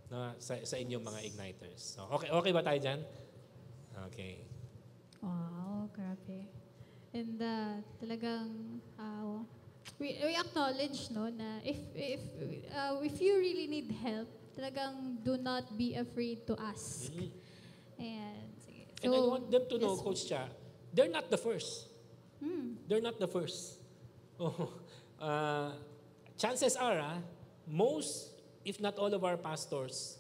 na sa, sa inyong mga igniters. So, okay okay ba tayo diyan? Okay. Wow, grabe. And uh, talagang uh, we, we acknowledge no na if if uh, if you really need help, talagang do not be afraid to ask. Mhm. And sige. And I want them to know, yes. Coach Cha, they're not the first. Hmm. They're not the first. Oh, uh, chances are, ah, most, if not all of our pastors,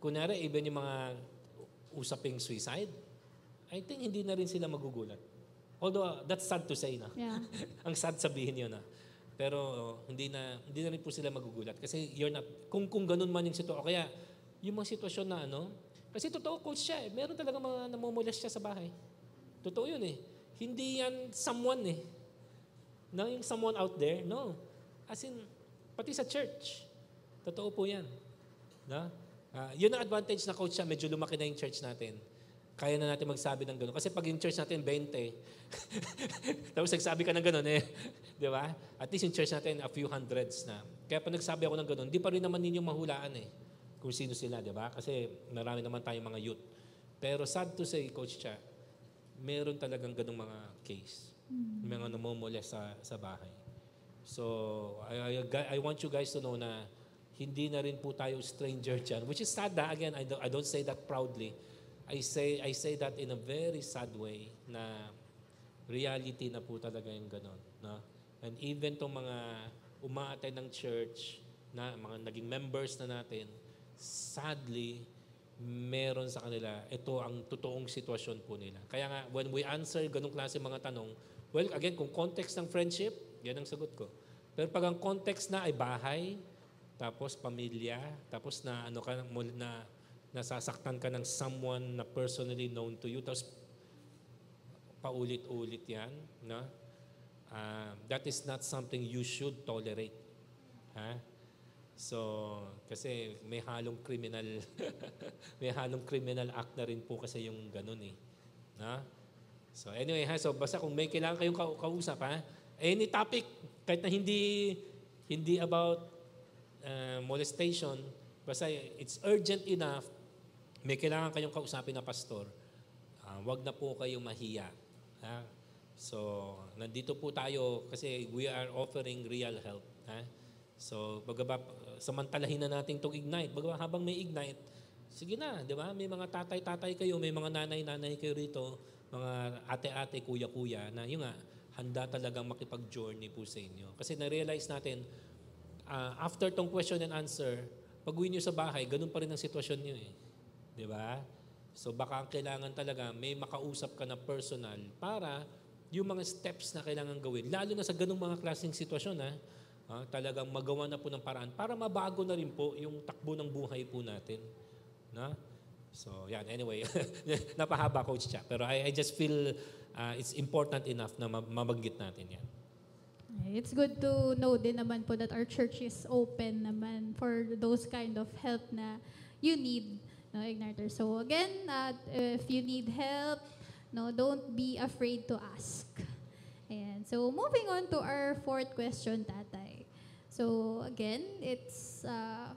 kunwari, even yung mga usaping suicide, I think hindi na rin sila magugulat. Although, uh, that's sad to say na. Yeah. Ang sad sabihin yun na. Pero uh, hindi na hindi na rin po sila magugulat kasi you're not kung kung ganun man yung sitwasyon kaya yung mga sitwasyon na ano kasi totoo coach siya eh. Meron talaga mga namumulas siya sa bahay. Totoo yun eh. Hindi yan someone eh. No, yung someone out there, no. As in, pati sa church. Totoo po yan. No? Ah, yun ang advantage na coach siya, medyo lumaki na yung church natin. Kaya na natin magsabi ng gano'n. Kasi pag yung church natin, 20. Tapos nagsabi ka ng gano'n eh. Di ba? At least yung church natin, a few hundreds na. Kaya pag nagsabi ako ng gano'n, di pa rin naman ninyo mahulaan eh. Kung sino sila, di ba? Kasi marami naman tayong mga youth. Pero sad to say, Coach Cha, meron talagang ganong mga case. Mga namumula sa, sa bahay. So, I, I, I want you guys to know na hindi na rin po tayo stranger dyan. Which is sad na. Again, I don't, I don't say that proudly. I say, I say that in a very sad way na reality na po talaga yung ganon. No? And even tong mga umaatay ng church, na mga naging members na natin, sadly, meron sa kanila, ito ang totoong sitwasyon po nila. Kaya nga, when we answer ganong klase mga tanong, well, again, kung context ng friendship, yan ang sagot ko. Pero pag ang context na ay bahay, tapos pamilya, tapos na ano ka na nasasaktan ka ng someone na personally known to you, tapos paulit-ulit yan, no? Ah, that is not something you should tolerate. Ha? So, kasi may halong criminal may halong criminal act na rin po kasi yung ganun eh. Na? So anyway, ha, so basta kung may kailangan kayong kau- kausap ha, any topic kahit na hindi hindi about uh, molestation, basta it's urgent enough, may kailangan kayong kausapin na pastor, ah, wag na po kayong mahiya. Ha? So, nandito po tayo kasi we are offering real help. Ha? So, bagaba, samantalahin na natin itong Ignite. Bagaba, habang may Ignite, sige na, di ba? May mga tatay-tatay kayo, may mga nanay-nanay kayo rito, mga ate-ate, kuya-kuya, na yun nga, handa talagang makipag-journey po sa inyo. Kasi na-realize natin, ah, after tong question and answer, pag uwi nyo sa bahay, ganun pa rin ang sitwasyon nyo eh. Di ba? So baka ang kailangan talaga, may makausap ka na personal para yung mga steps na kailangan gawin, lalo na sa ganung mga klaseng sitwasyon, ha, ah, talagang magawa na po ng paraan para mabago na rin po yung takbo ng buhay po natin. Na? So, yan. Anyway, napahaba, Coach Cha. Pero I, I just feel ah, it's important enough na ma- mabanggit natin yan. It's good to know din naman po that our church is open naman for those kind of help na you need, no, Igniter. So again, uh, if you need help, no, don't be afraid to ask. Ayan. So moving on to our fourth question, Tatay. So again, it's uh,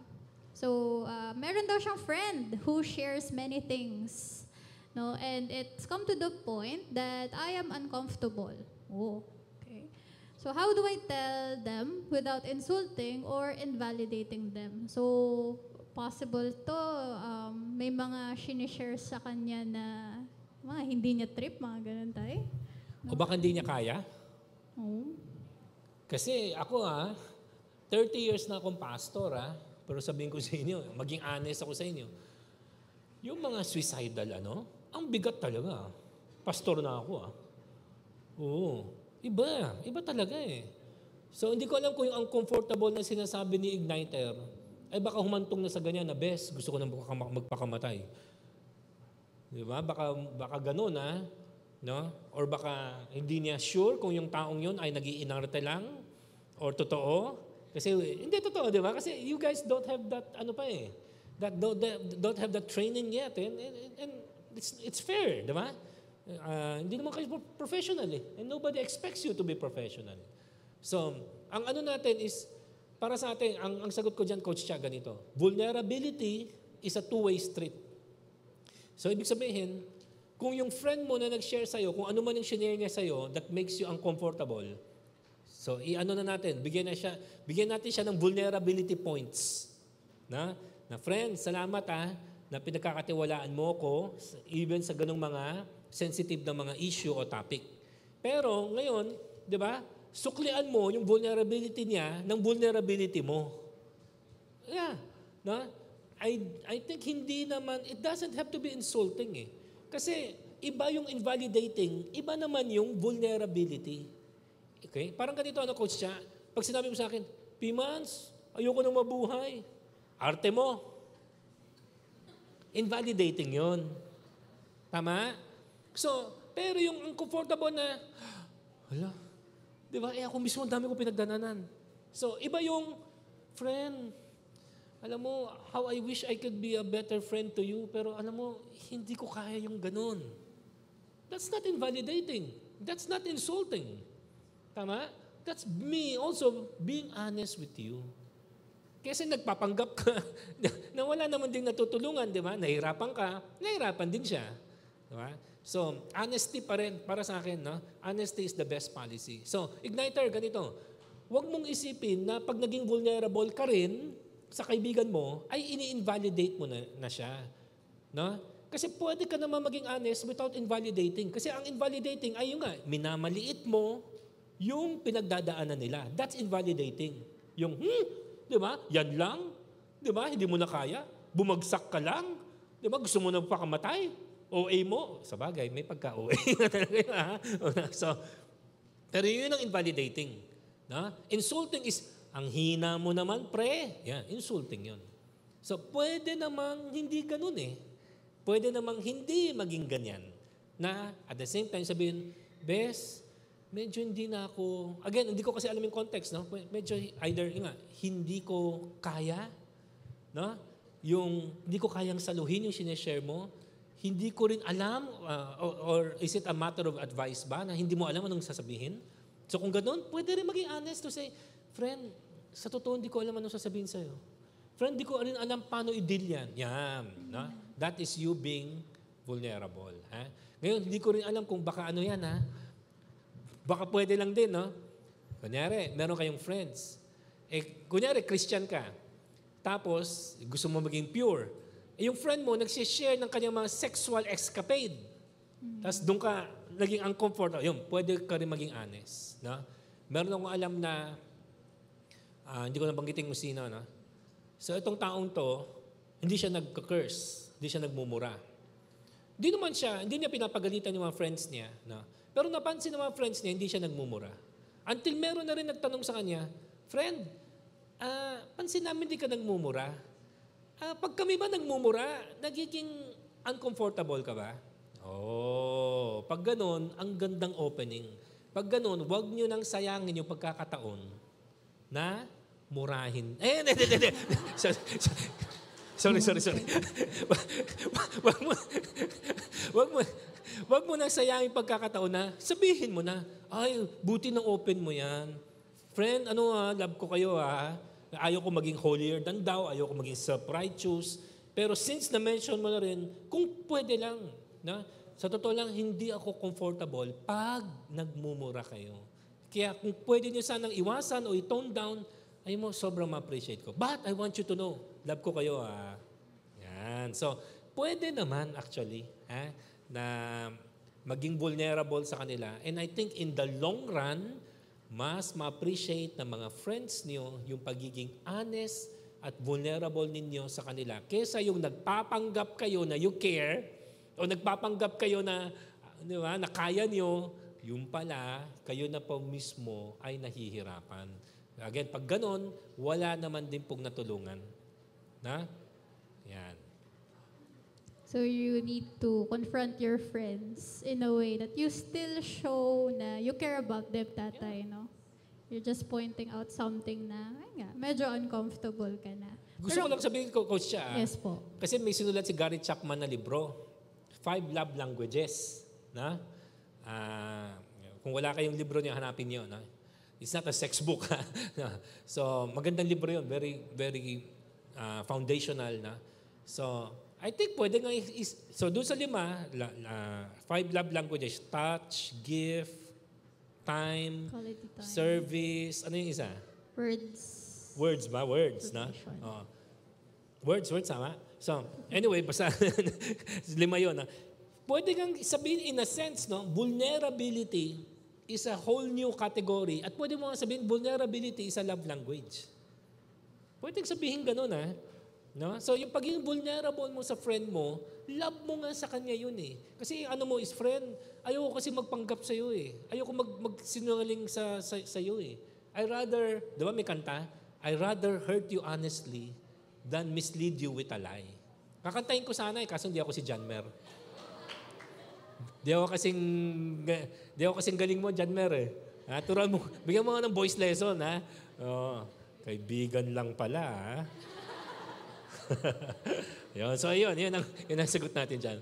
so uh, meron daw siyang friend who shares many things. No, and it's come to the point that I am uncomfortable. Oh, okay. So how do I tell them without insulting or invalidating them? So possible to um, may mga sinishare sa kanya na mga hindi niya trip, mga ganun tayo. O baka hindi niya kaya? Oh. Kasi ako ah, 30 years na akong pastor ah, pero sabihin ko sa inyo, maging honest ako sa inyo, yung mga suicidal ano, ang bigat talaga. Pastor na ako ah. Oo. Iba. Iba talaga eh. So hindi ko alam kung yung uncomfortable na sinasabi ni Igniter, ay baka humantong na sa ganyan na, best, gusto ko na magpakama- magpakamatay. Di ba? Baka, baka ganun ah. No? Or baka hindi niya sure kung yung taong yun ay nagiinarte lang or totoo. Kasi hindi totoo, di ba? Kasi you guys don't have that, ano pa eh, that don't, don't have that training yet. And, and, and it's, it's fair, di ba? Ah, hindi naman kayo pro- professional eh. And nobody expects you to be professional. So, ang ano natin is, para sa atin, ang, ang sagot ko dyan, Coach Chia, ganito. Vulnerability is a two-way street. So, ibig sabihin, kung yung friend mo na nag-share sa'yo, kung ano man yung share niya sa'yo that makes you uncomfortable, so i-ano na natin, bigyan, na siya, bigyan natin siya ng vulnerability points. Na, na friend, salamat ah, na pinagkakatiwalaan mo ko, even sa ganong mga sensitive na mga issue o topic. Pero ngayon, di ba, suklian mo yung vulnerability niya ng vulnerability mo. Yeah. No? I, I think hindi naman, it doesn't have to be insulting eh. Kasi iba yung invalidating, iba naman yung vulnerability. Okay? Parang ganito, ano, Coach Cha? Pag sinabi mo sa akin, Pimans, ayoko nang mabuhay. Arte mo. Invalidating yon. Tama? So, pero yung uncomfortable na, hala, di ba? Eh ako mismo, dami ko pinagdananan. So, iba yung, friend, alam mo, how I wish I could be a better friend to you, pero alam mo, hindi ko kaya yung ganun. That's not invalidating. That's not insulting. Tama? That's me also being honest with you. Kasi nagpapanggap ka na wala naman ding natutulungan, di ba? Nahirapan ka, nahirapan din siya. Di ba? So, honesty pa rin para sa akin, no? Honesty is the best policy. So, igniter, ganito. Huwag mong isipin na pag naging vulnerable ka rin, sa kaibigan mo, ay ini-invalidate mo na, na siya. No? Kasi pwede ka naman maging honest without invalidating. Kasi ang invalidating ay yung nga, minamaliit mo yung pinagdadaanan nila. That's invalidating. Yung, hmm, di ba? Yan lang. Di ba? Hindi mo na kaya. Bumagsak ka lang. Di ba? Gusto mo na pakamatay. OA mo. Sa bagay, may pagka-OA na talaga so, pero yun ang invalidating. No? Insulting is, ang hina mo naman, pre. Yan, insulting yun. So, pwede namang hindi ganun eh. Pwede namang hindi maging ganyan. Na, at the same time, sabihin, Bes, medyo hindi na ako, again, hindi ko kasi alam yung context, no? Medyo either, nga, hindi ko kaya, no? Yung, hindi ko kayang saluhin yung sineshare mo, hindi ko rin alam, uh, or, or is it a matter of advice ba, na hindi mo alam anong sasabihin? So kung ganun, pwede rin maging honest to say, Friend, sa totoo hindi ko alam anong sasabihin sa'yo. Friend, hindi ko rin alam paano i-deal yan. Yan. No? That is you being vulnerable. Ha? Ngayon, hindi ko rin alam kung baka ano yan. Ha? Baka pwede lang din. No? Kunyari, meron kayong friends. Eh, kunyari, Christian ka. Tapos, gusto mo maging pure. Eh, yung friend mo, nagsishare ng kanyang mga sexual escapade. Tapos doon ka naging uncomfortable. Yun, pwede ka rin maging honest. No? Meron akong alam na Uh, hindi ko nabanggitin kung sino. No? So itong taong to, hindi siya nagka-curse. Hindi siya nagmumura. Hindi naman siya, hindi niya pinapagalitan yung mga friends niya. No? Pero napansin ng mga friends niya, hindi siya nagmumura. Until meron na rin nagtanong sa kanya, Friend, uh, pansin namin hindi ka nagmumura. Uh, pag kami ba nagmumura, nagiging uncomfortable ka ba? Oh, pag ganun, ang gandang opening. Pag ganun, wag niyo nang sayangin yung pagkakataon na murahin. Eh, hindi, hindi, hindi. Sorry, sorry, sorry. wag mo, wag mo, wag mo na sayangin pagkakataon na sabihin mo na, ay, buti na open mo yan. Friend, ano ha, love ko kayo ha. Ayaw ko maging holier than thou, ayaw ko maging self-righteous. Pero since na-mention mo na rin, kung pwede lang, na, sa totoo lang, hindi ako comfortable pag nagmumura kayo. Kaya kung pwede nyo sanang iwasan o i-tone down, ay mo, sobrang ma-appreciate ko. But I want you to know, love ko kayo ah. Yan. So, pwede naman actually ha, na maging vulnerable sa kanila. And I think in the long run, mas ma-appreciate ng mga friends niyo yung pagiging honest at vulnerable ninyo sa kanila. Kesa yung nagpapanggap kayo na you care o nagpapanggap kayo na, di ba, na kaya niyo, yung pala, kayo na po mismo ay nahihirapan. Again, pag ganon, wala naman din pong natulungan. Na? So you need to confront your friends in a way that you still show na you care about them, tatay, no? You're just pointing out something na, ay nga, medyo uncomfortable ka na. Gusto Pero, ko lang sabihin ko, Coach siya. Yes po. Kasi may sinulat si Gary Chapman na libro, Five Love Languages. Na? Uh, kung wala kayong libro niya, hanapin niyo. Na? It's not a sex book. so, magandang libro yun. Very, very uh, foundational na. So, I think pwede nga, is, is- so doon sa lima, la, la- five love languages, touch, gift, time, Quality time. service, ano yung isa? Words. Words ba? Words, na? Oo. Words, words, tama? So, anyway, basta lima yun. Ha? Pwede kang sabihin in a sense, no? vulnerability is a whole new category. At pwede mo nga sabihin, vulnerability is a love language. Pwede sabihin ganun, ha? No? So, yung pagiging vulnerable mo sa friend mo, love mo nga sa kanya yun eh. Kasi ano mo is friend, ayoko kasi magpanggap sa iyo eh. Ayoko mag magsinungaling sa, sa, sa iyo eh. I rather, di ba may kanta? I rather hurt you honestly than mislead you with a lie. Kakantahin ko sana eh, kaso hindi ako si John Mer. Di ako kasing, di ako kasing galing mo, John Mer eh. Ha, turuan mo, bigyan mo nga ng voice lesson ha. Oh, kaibigan lang pala ha. yun, so yun, yun ang, yun ang sagot natin dyan.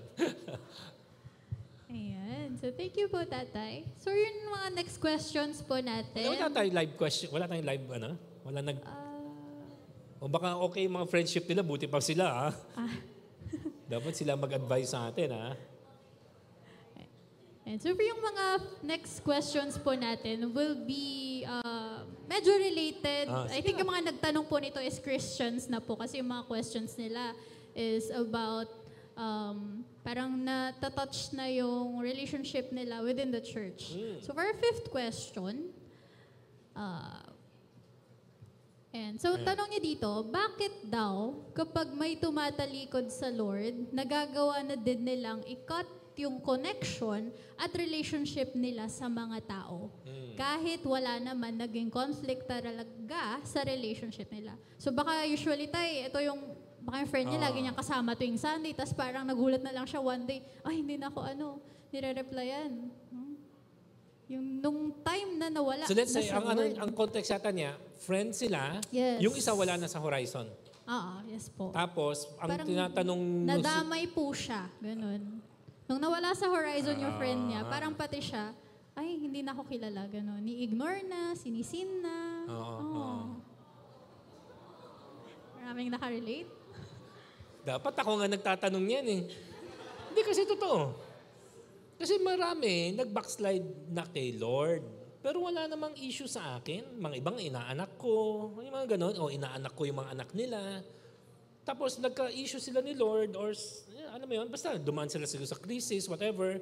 Ayan. So, thank you po, tatay. So, yun yung mga next questions po natin. wala tayong live question, wala tayong live ano? Wala nag, Ah, o baka okay mga friendship nila, buti pa sila ha. ah. Dapat sila mag-advise sa atin ha. And so for yung mga next questions po natin will be uh, medyo related. Ah, I think yung mga nagtanong po nito is Christians na po kasi yung mga questions nila is about um, parang na-touch na yung relationship nila within the church. So for our fifth question, uh, and so tanong niya dito, bakit daw kapag may tumatalikod sa Lord, nagagawa na din nilang i-cut yung connection at relationship nila sa mga tao. Kahit wala naman naging conflict talaga sa relationship nila. So baka usually tay, ito yung baka yung friend niya lagi niyang kasama tuwing Sunday, tapos parang nagulat na lang siya one day, ay hindi na ako ano, nire-replyan. Hmm? Yung nung time na nawala So let's say, sa ang, ano, ang context yata niya, friends sila, Yes. yung isa wala na sa horizon. Oo, yes po. Tapos, ang Parang tinatanong Nadamay po siya. Ganun. Nung nawala sa horizon yung friend niya, Ah. parang pati siya, ay, hindi na ako kilala. Ganun. Ni-ignore na, sinisin na. Oo, Oo. oo. Maraming nakarelate. dapat ako nga nagtatanong yan eh. Hindi kasi totoo. Kasi marami nag-backslide na kay Lord. Pero wala namang issue sa akin. Mga ibang inaanak ko, yung mga ganon, o inaanak ko yung mga anak nila. Tapos nagka-issue sila ni Lord or eh, ano mo yun, basta dumaan sila siguro sa crisis, whatever.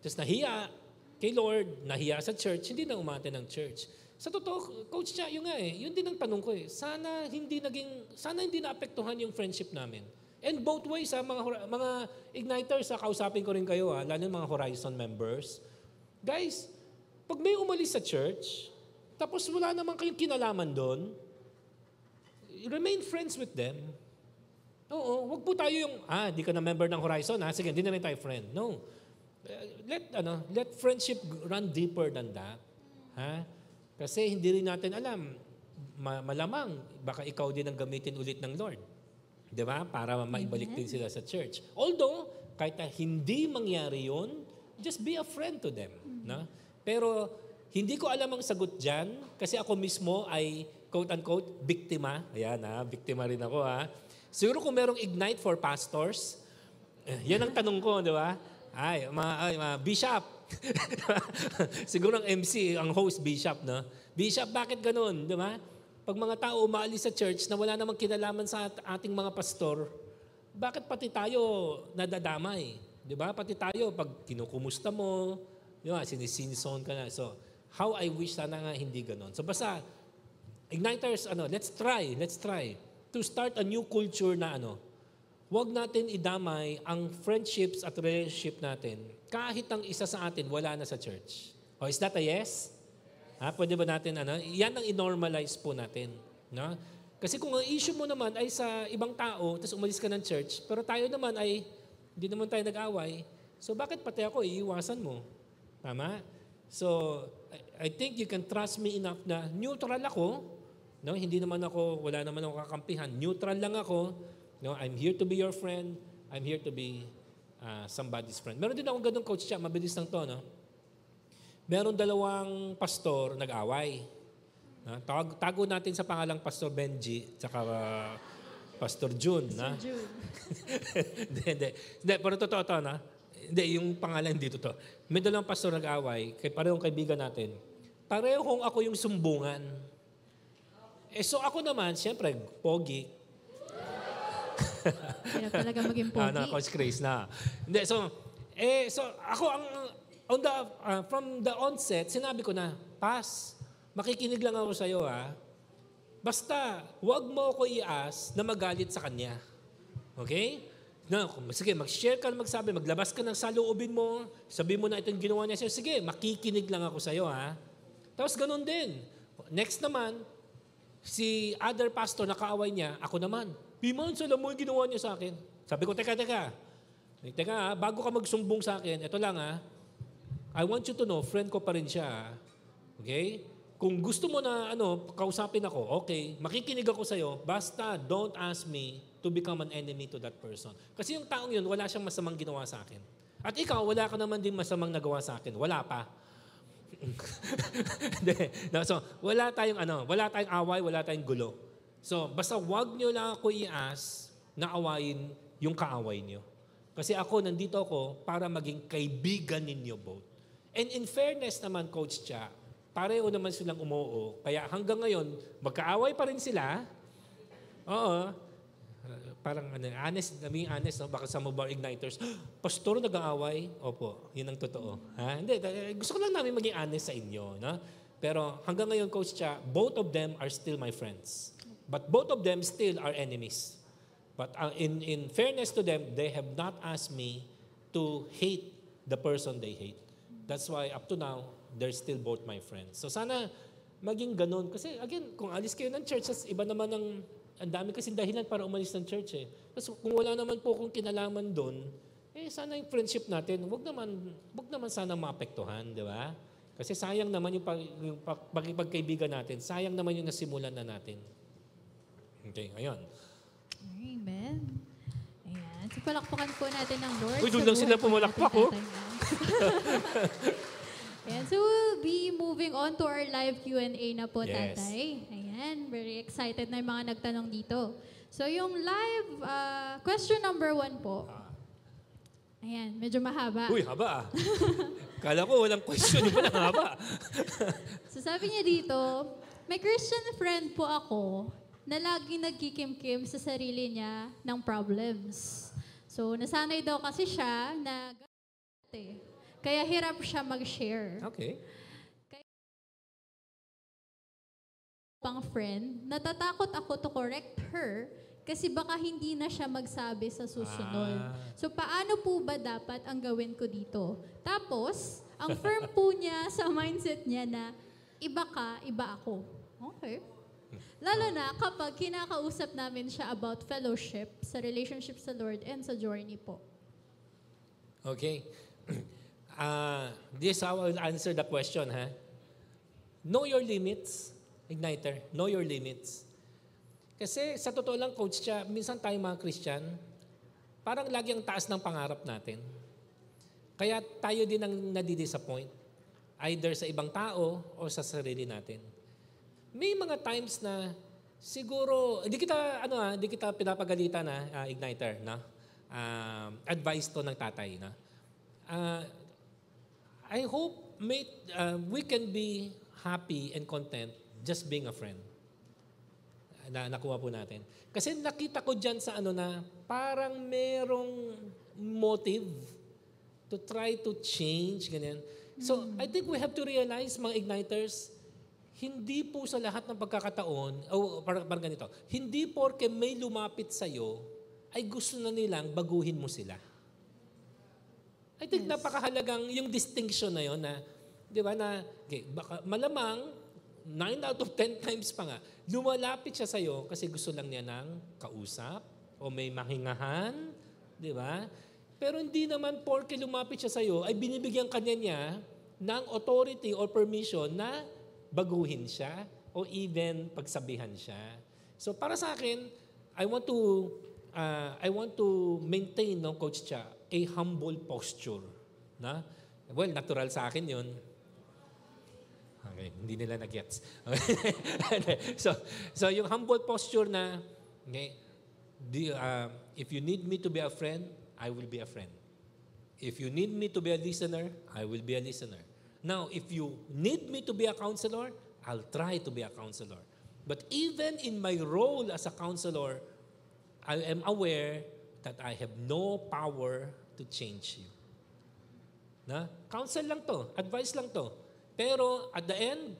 Tapos nahiya kay Lord, nahiya sa church, hindi na umate ng church. Sa totoo, Coach Cha, yun nga eh, yun din ang tanong ko eh. Sana hindi naging, sana hindi naapektuhan yung friendship namin. And both ways ha, mga, hora- mga igniters, ha, kausapin ko rin kayo ha, lalo yung mga Horizon members. Guys, pag may umalis sa church, tapos wala naman kayong kinalaman doon, remain friends with them. Oo, wag po tayo yung, ah, di ka na member ng Horizon, ha? Sige, di na rin tayo friend. No. Eh, Let, ano, let friendship run deeper than that. Ha? Kasi hindi rin natin alam, ma- malamang, baka ikaw din ang gamitin ulit ng Lord. Di ba? Para maibalik din sila sa church. Although, kahit na hindi mangyari yon, just be a friend to them. No? Pero, hindi ko alam ang sagot dyan kasi ako mismo ay quote-unquote biktima. Ayan ha, biktima rin ako ha. Siguro kung merong ignite for pastors, eh, yan ang tanong ko, di ba? Ay, mga, ay, mga bishop. Siguro ang MC, ang host, bishop, no? Bishop, bakit ganun, di ba? Pag mga tao umaalis sa church na wala namang kinalaman sa at- ating mga pastor, bakit pati tayo nadadamay? Di ba? Pati tayo, pag kinukumusta mo, di ba, sinisinson ka na. So, how I wish sana nga hindi ganun. So, basta, igniters, ano, let's try, let's try to start a new culture na ano, Huwag natin idamay ang friendships at relationship natin kahit ang isa sa atin wala na sa church. O, is that a yes? Ha, pwede ba natin, ano? Yan ang inormalize po natin. No? Kasi kung ang issue mo naman ay sa ibang tao, tapos umalis ka ng church, pero tayo naman ay, hindi naman tayo nag-away, so bakit pati ako, iiwasan mo? Tama? So, I, I think you can trust me enough na neutral ako, no? Hindi naman ako, wala naman ako kakampihan. Neutral lang ako. No, I'm here to be your friend. I'm here to be uh, somebody's friend. Meron din akong ganun coach siya, mabilis lang to, no? Meron dalawang pastor nag-away. No? Tawag, tago natin sa pangalang Pastor Benji, tsaka uh, Pastor June, na? June. hindi, hindi. Hindi, pero totoo to, na? Hindi, yung pangalan dito to. May dalawang pastor nag-away, kay parehong kaibigan natin. Parehong ako yung sumbungan. Eh, so ako naman, siyempre, pogi. Hirap talaga maging pogi. Ah, na, Coach Chris, na. Hindi, so, eh, so ako ang, on the, ah, from the onset, sinabi ko na, Pas, makikinig lang ako sa'yo, ha. Basta, wag mo ako i-ask na magalit sa kanya. Okay? Na, kung- sige, mag-share ka, magsabi, maglabas ka ng saloobin mo, sabi mo na itong ginawa niya sa'yo, sige, makikinig lang ako sa'yo, ha. Tapos ganun din. Next naman, si other pastor na kaaway niya, ako naman. Piman, alam mo ginawa niya sa akin. Sabi ko, teka, teka. Teka, ha, bago ka magsumbong sa akin, ito lang ha. I want you to know, friend ko pa rin siya. ha. Okay? Kung gusto mo na ano, kausapin ako, okay, makikinig ako sa'yo, basta don't ask me to become an enemy to that person. Kasi yung taong yun, wala siyang masamang ginawa sa akin. At ikaw, wala ka naman din masamang nagawa sa akin. Wala pa. No, so, wala tayong ano, wala tayong away, wala tayong gulo. So, basta wag nyo lang ako i-ask na awayin yung kaaway nyo. Kasi ako, nandito ako para maging kaibigan ninyo both. And in fairness naman, Coach Cha, pareho naman silang umuo. Kaya hanggang ngayon, magkaaway pa rin sila. Oo. Parang ano, honest, being honest, no? baka sa mobile igniters, pastor nag-aaway? Opo, yun ang totoo. Ha? Hindi, eh, gusto ko lang namin maging honest sa inyo. No? Pero hanggang ngayon, Coach Cha, both of them are still my friends. But both of them still are enemies. But uh, in, in fairness to them, they have not asked me to hate the person they hate. That's why up to now, they're still both my friends. So sana maging ganun. Kasi again, kung alis kayo ng church, iba naman ang ang dami kasi dahilan para umalis ng church eh. Tapos kung wala naman po kung kinalaman doon, eh sana yung friendship natin, wag naman, wag naman sana maapektuhan, di ba? Kasi sayang naman yung, pag, yung pag- pagkikipagkaibigan natin, sayang naman yung nasimulan na natin. Okay, ayun. Amen. Ayan. So, palakpakan po natin ng Lord. Uy, doon lang sila pumalakpak, oh. Ayan. So, we'll be moving on to our live Q&A na po, Yes. Tatay. Ayan. Very excited na yung mga nagtanong dito. So, yung live uh, question number one po. Ayan. Medyo mahaba. Uy, haba ah. Kala ko walang question, yung pala haba. So sabi niya dito, may Christian friend po ako na laging nagkikimkim sa sarili niya ng problems. So nasanay daw kasi siya na eh. Kaya hirap siya mag-share. Okay. Pang friend, natatakot ako to correct her kasi baka hindi na siya magsabi sa susunod. Ah. So paano po ba dapat ang gawin ko dito? Tapos, ang firm po niya sa mindset niya na iba ka, iba ako. Okay. Lalo na kapag kinakausap namin siya about fellowship sa relationship sa Lord and sa journey po. Okay. Uh, this is how I will answer the question, ha? Know your limits, Igniter. Know your limits. Kasi sa totoo lang, Coach Cha, minsan tayo mga Christian, parang lagi ang taas ng pangarap natin. Kaya tayo din ang nadidisappoint. Either sa ibang tao o sa sarili natin. May mga times na siguro, hindi kita, ano ah, hindi kita pinapagalitan na, ah, Igniter, na? Um, advice to ng tatay, na? Ah, I hope may, uh, we can be happy and content just being a friend. Na nakuha po natin. Kasi nakita ko dyan sa ano na parang merong motive to try to change, ganyan. So, I think we have to realize, mga igniters, hindi po sa lahat ng pagkakataon, o parang, parang ganito, hindi porke may lumapit sa'yo, ay gusto na nilang baguhin mo sila. I think napakahalagang yung distinction na yon na, di ba, na okay, baka, malamang, 9 out of 10 times pa nga, lumalapit siya sa'yo kasi gusto lang niya ng kausap o may mahingahan, di ba? Pero hindi naman porke lumapit siya sa'yo, ay binibigyan kanya niya ng authority or permission na baguhin siya o even pagsabihan siya. So para sa akin, I want to uh, I want to maintain no coach Cha a humble posture, na? Well, natural sa akin 'yon. Okay, hindi nila na-gets. Okay. so, so yung humble posture na, okay, the, uh, if you need me to be a friend, I will be a friend. If you need me to be a listener, I will be a listener. Now, if you need me to be a counselor, I'll try to be a counselor. But even in my role as a counselor, I am aware that I have no power to change you. Na? Counsel lang to, advice lang to. Pero at the end,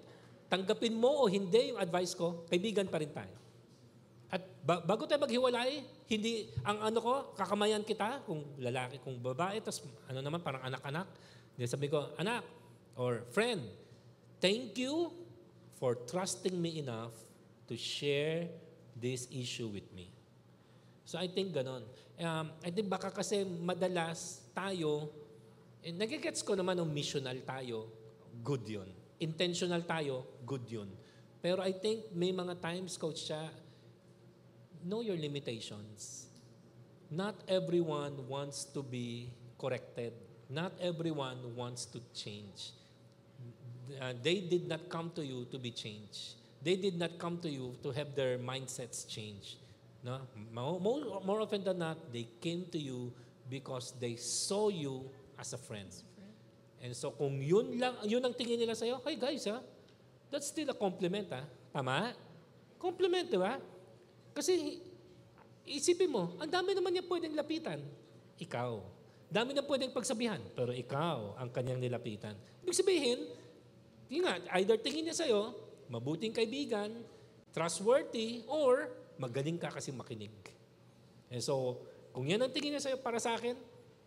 tanggapin mo o hindi yung advice ko, kaibigan pa rin tayo. At ba- bago tayo maghiwalay, hindi, ang ano ko, kakamayan kita, kung lalaki, kung babae, tapos ano naman, parang anak-anak. Then sabi ko, anak, or friend, thank you for trusting me enough to share this issue with me. So I think ganon. Um, I think baka kasi madalas tayo, eh, nagigets ko naman ng missional tayo, good yun. Intentional tayo, good yun. Pero I think may mga times, Coach siya, know your limitations. Not everyone wants to be corrected. Not everyone wants to change. Uh, they did not come to you to be changed. They did not come to you to have their mindsets changed. No? Mo- More, more often than not, they came to you because they saw you as a friend. And so kung yun lang, yun ang tingin nila sa'yo, hey guys ha, that's still a compliment ha. Tama? Compliment, di ba? Kasi isipin mo, ang dami naman niya pwedeng lapitan. Ikaw. Dami na pwedeng pagsabihan, pero ikaw ang kanyang nilapitan. Ibig sabihin, yun nga, either tingin niya sa'yo, mabuting kaibigan, trustworthy, or magaling ka kasi makinig. And so, kung yan ang tingin niya sa'yo para sa akin,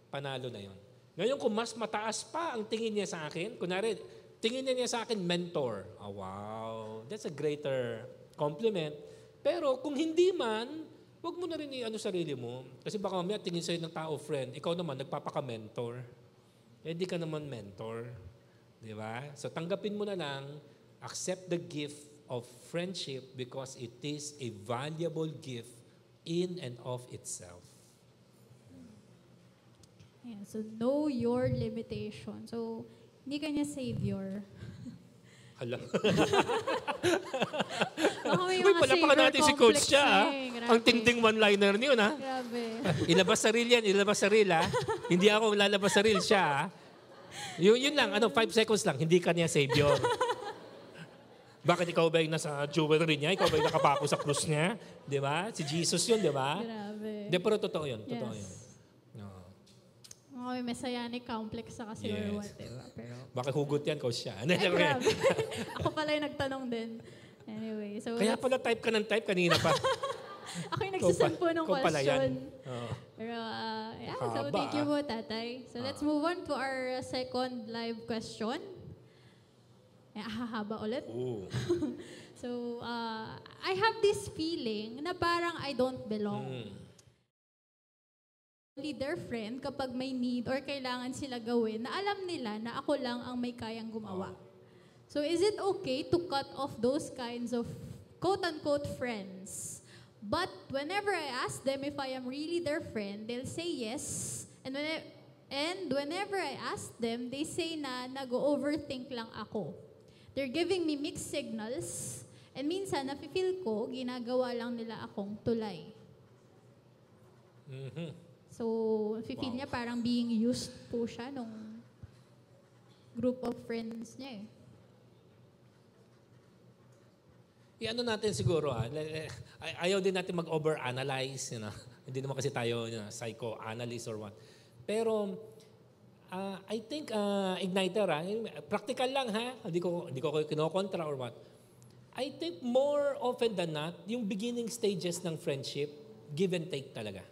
panalo na yon. Ngayon, kung mas mataas pa ang tingin niya sa akin, kunwari, tingin niya sa akin mentor. Oh, wow, that's a greater compliment. Pero kung hindi man, huwag mo na rin i-ano sarili mo. Kasi baka mamaya tingin sa'yo ng tao, friend, ikaw naman, nagpapaka-mentor. Eh, di ka naman mentor. Di ba? So, tanggapin mo na lang, accept the gift of friendship because it is a valuable gift in and of itself. Ayan, so know your limitation. So, hindi ka niya savior. Hala. Baka may Uy, mga palapakan savior natin si Coach complex siya. na ah. eh. Grabe. Ang tinding one-liner niyo, ha? Grabe. Ilabas sarili yan, ilabas sarili, ha? Hindi ako lalabas sarili siya, ha? Yun, yun lang, ano, five seconds lang, hindi ka niya savior. Bakit ikaw ba yung nasa jewelry niya? Ikaw ba yung nakapako sa krus niya? Di ba? Si Jesus yun, di ba? Grabe. Hindi, pero totoo yun. Totoo Yes. yun. Oo. Mga may messianic complex sa kasi or Yes. what, diba? Pero, Bakit hugot yan, Coach siya? Ay, grabe. Ako pala yung nagtanong din. Anyway, so Kaya pala type ka ng type kanina pa. ako yung nagsisampo ng question. Oo. Pero, uh, yeah, so thank you ah. po, tatay. So let's move on to our second live question. Eh, hahaba ulit. Oo. So, uh, I have this feeling na parang I don't belong. Mm. Only their friend kapag may need or kailangan sila gawin na alam nila na ako lang ang may kayang gumawa. So, is it okay to cut off those kinds of quote-unquote friends? But whenever I ask them if I am really their friend, they'll say yes. And, when and whenever I ask them, they say na nag-overthink lang ako. They're giving me mixed signals. And minsan, nafe-feel ko, ginagawa lang nila akong tulay. Mhm. So, feel Wow. niya parang being used po siya nung group of friends niya eh. I-ano natin siguro, ah, eh, ay- ayaw din natin mag-overanalyze, you know. Hindi naman kasi tayo you know, psychoanalyst or what. Pero, ah, I think, ah, Igniter, ah, practical lang ha, hindi ko, hindi ko kinokontra or what. I think more often than not, yung beginning stages ng friendship, give and take talaga.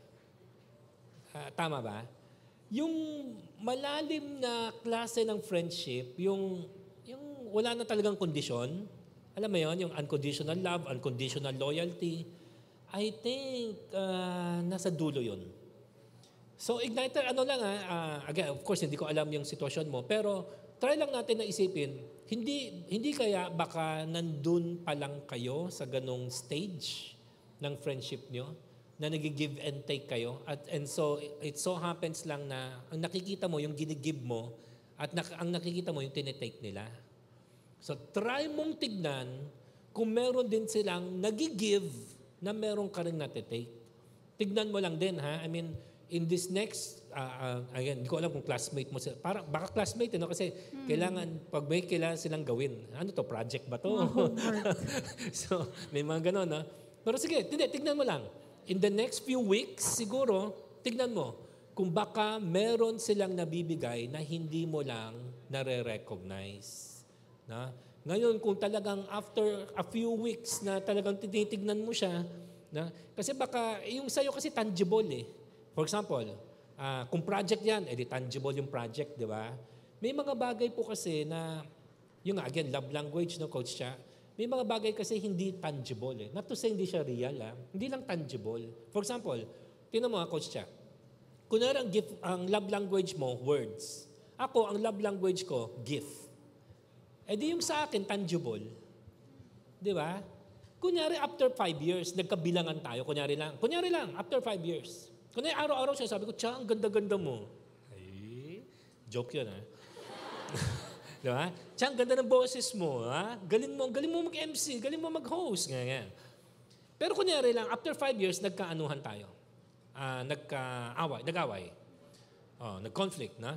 Ah, tama ba? Yung malalim na klase ng friendship, yung, yung wala na talagang kondisyon, alam mo yon yung unconditional love, unconditional loyalty, I think ah, nasa dulo yon. So Igniter, ano lang ha, ah, again, of course, hindi ko alam yung sitwasyon mo, pero try lang natin na isipin, hindi, hindi kaya baka nandun pa lang kayo sa ganong stage ng friendship nyo, na nag-give and take kayo. At, and so, it so happens lang na ang nakikita mo, yung ginigive mo, at nak- ang nakikita mo, yung tinitake nila. So, try mong tignan kung meron din silang nagigive na meron ka rin natitake. tignan mo lang din, ha? I mean, in this next, uh, uh, again, hindi ko alam kung classmate mo sila. Para, baka classmate, no? kasi kailangan, pag may kailangan silang gawin, ano to, project ba to? so, may mga ganon, no? Pero sige, hindi, tignan mo lang. In the next few weeks, siguro, tignan mo, kung baka meron silang nabibigay na hindi mo lang nare-recognize. Na? Ngayon, kung talagang after a few weeks na talagang tinitignan mo siya, na, kasi baka, yung sa'yo kasi tangible eh. For example, uh, kung project yan, edi tangible yung project, di ba? May mga bagay po kasi na, yung again, love language, no, Coach Cha, may mga bagay kasi hindi tangible eh. Not to say hindi siya real, ah. hindi lang tangible. For example, tinan mo ha, Coach Cha, kunwari ang, gift, ang love language mo, words. Ako, ang love language ko, gift. Eh di yung sa akin, tangible. Di ba? Kunyari, after five years, nagkabilangan tayo. Kunyari lang. Kunyari lang, after five years. Kunyari, araw-araw siya sabi ko, Tiya, ang ganda-ganda mo. Ay, joke yun, ha? Di ba? Tiya, ang ganda ng boses mo, ha? Galing mo, galing mo mag-MC, galing mo mag-host. Ganyan. Pero kunyari lang, after five years, nagkaanuhan tayo. Uh, nagka-away, nag-away. Oh, nag-conflict, na?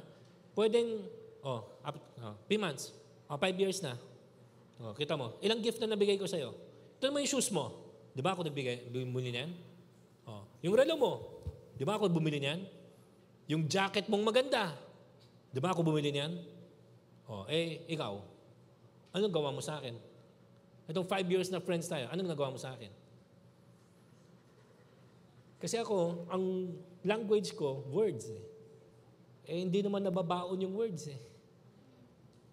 Pwedeng, oh, up, oh, three months, oh, five years na. Oh, kita mo, ilang gift na nabigay ko sa'yo? Ito naman yung shoes mo. Di ba ako nagbigay, bumili niyan? Oh. Yung relo mo. Di ba ako bumili niyan? Yung jacket mong maganda. Di ba ako bumili niyan? Oh, eh, ikaw. Anong gawa mo sa akin? Itong five years na friends tayo, anong nagawa mo sa akin? Kasi ako, ang language ko, words eh. Eh, hindi naman nababaon yung words eh.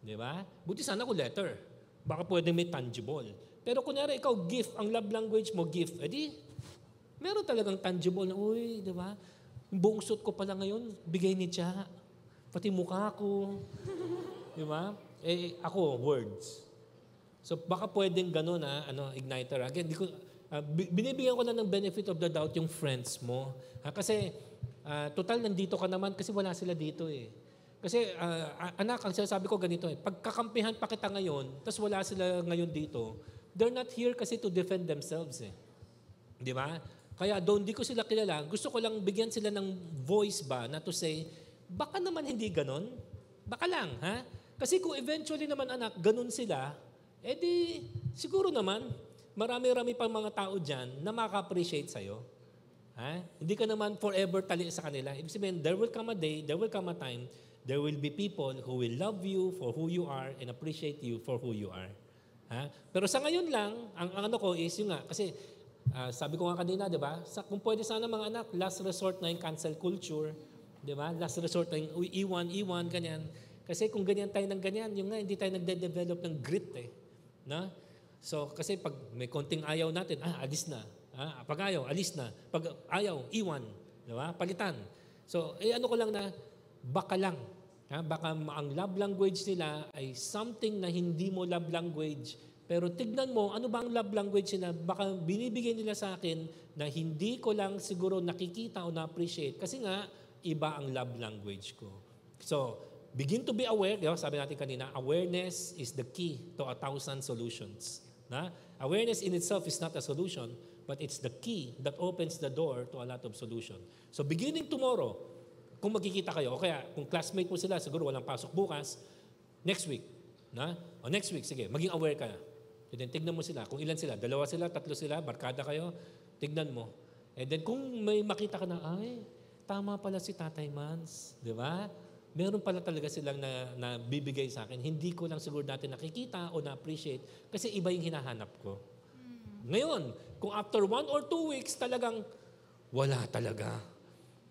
Di ba? Buti sana ko letter. Baka pwedeng may tangible. Pero kunyari ikaw gift, ang love language mo gift, edi meron talagang tangible na, uy, di ba? Buong suit ko pala ngayon, bigay ni Cha. Pati mukha ko. di ba? Eh, ako, words. So baka pwedeng ganun ha, ano, igniter. Again, di ko, uh, binibigyan ko lang ng benefit of the doubt yung friends mo. Ha? Kasi, uh, total nandito ka naman kasi wala sila dito eh. Kasi, uh, anak, ang sinasabi ko ganito eh, pagkakampihan pa kita ngayon, tapos wala sila ngayon dito, They're not here kasi to defend themselves eh. Di ba? Kaya doon di ko sila kilala. Gusto ko lang bigyan sila ng voice ba na to say, baka naman hindi ganon. Baka lang, ha? Kasi kung eventually naman anak, ganon sila, edi siguro naman, marami-rami pang mga tao dyan na maka-appreciate sa'yo. Ha? Hindi ka naman forever tali sa kanila. Ibig sabihin, there will come a day, there will come a time, there will be people who will love you for who you are and appreciate you for who you are. Ha? Pero sa ngayon lang, ang, ang ano ko is yung nga, kasi uh, sabi ko nga kanina, di ba? Sa, kung pwede sana mga anak, last resort na yung cancel culture, di ba? Last resort na yung iwan, iwan, ganyan. Kasi kung ganyan tayo ng ganyan, yung nga, hindi tayo nagde-develop ng grit eh. Na? So, kasi pag may konting ayaw natin, ah, alis na. Ah, pag ayaw, alis na. Pag ayaw, iwan. Di ba? Palitan. So, eh ano ko lang na, baka lang, Ha? Baka ang love language nila ay something na hindi mo love language. Pero tignan mo, ano ba ang love language nila? Baka binibigay nila sa akin na hindi ko lang siguro nakikita o na-appreciate. Kasi nga, iba ang love language ko. So, begin to be aware. Diba? Sabi natin kanina, awareness is the key to a thousand solutions. Na? Awareness in itself is not a solution, but it's the key that opens the door to a lot of solution. So beginning tomorrow, kung magkikita kayo, o kaya kung classmate mo sila, siguro walang pasok bukas, next week, na? O next week, sige, maging aware ka na. And then, tignan mo sila. Kung ilan sila, dalawa sila, tatlo sila, barkada kayo, tignan mo. And then, kung may makita ka na, ay, tama pala si Tatay Mans, di ba? Meron pala talaga silang na, na bibigay sa akin. Hindi ko lang siguro natin nakikita o na-appreciate kasi iba yung hinahanap ko. Ngayon, kung after one or two weeks, talagang wala talaga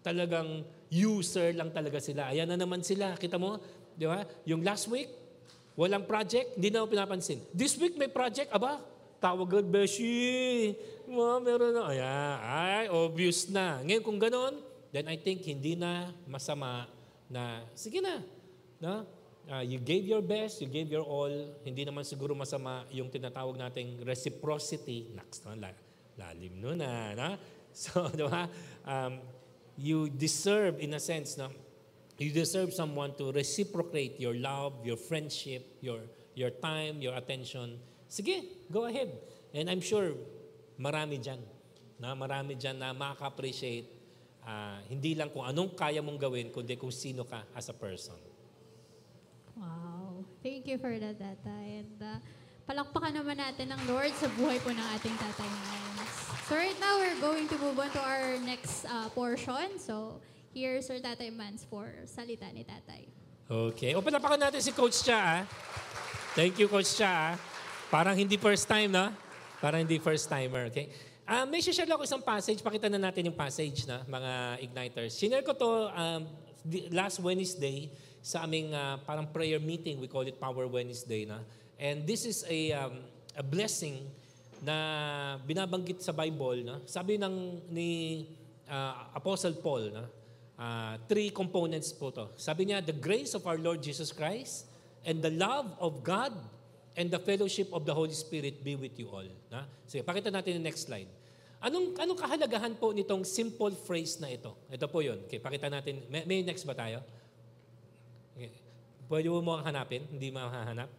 talagang user lang talaga sila. Ayan na naman sila. Kita mo? Di ba? Yung last week, walang project, hindi na pinapansin. This week may project, aba, tawag agad, Beshi. Ma, meron na. Ayan, ay, obvious na. Ngayon kung ganon, then I think hindi na masama na, sige na. na? Uh, you gave your best, you gave your all. Hindi naman siguro masama yung tinatawag nating reciprocity. Next, no? lalim nun na. na? So, di ba? Um, you deserve, in a sense, no? You deserve someone to reciprocate your love, your friendship, your, your time, your attention. Sige, go ahead. And I'm sure marami dyan. Na marami dyan na makaka-appreciate ah, hindi lang kung anong kaya mong gawin, kundi kung sino ka as a person. Wow. Thank you for that, Tatay. And uh, palakpakan naman natin ng Lord sa buhay po ng ating Tatay. So right now, we're going to move on to our next uh, portion. So here's our Tatay Mans for Salita ni Tatay. Okay. O palapakan natin si Coach Cha. ah. Thank you, Coach Cha. ah. Parang hindi first time, no? Parang hindi first timer, okay? Ah, may share ako isang passage. Pakita na natin yung passage na mga igniters. Sinare ko to um, last Wednesday sa aming ah, parang prayer meeting. We call it Power Wednesday. Na? And this is a, um, a blessing na binabanggit sa Bible. Na? Sabi ng ni ah, Apostle Paul, na? Ah, three components po to. Sabi niya, the grace of our Lord Jesus Christ and the love of God and the fellowship of the Holy Spirit be with you all. Na? Sige, pakita natin yung next slide. Anong, anong kahalagahan po nitong simple phrase na ito? Ito po yun. Okay, pakita natin. May, may next ba tayo? Okay. Pwede mo mo hanapin? Hindi mahahanap?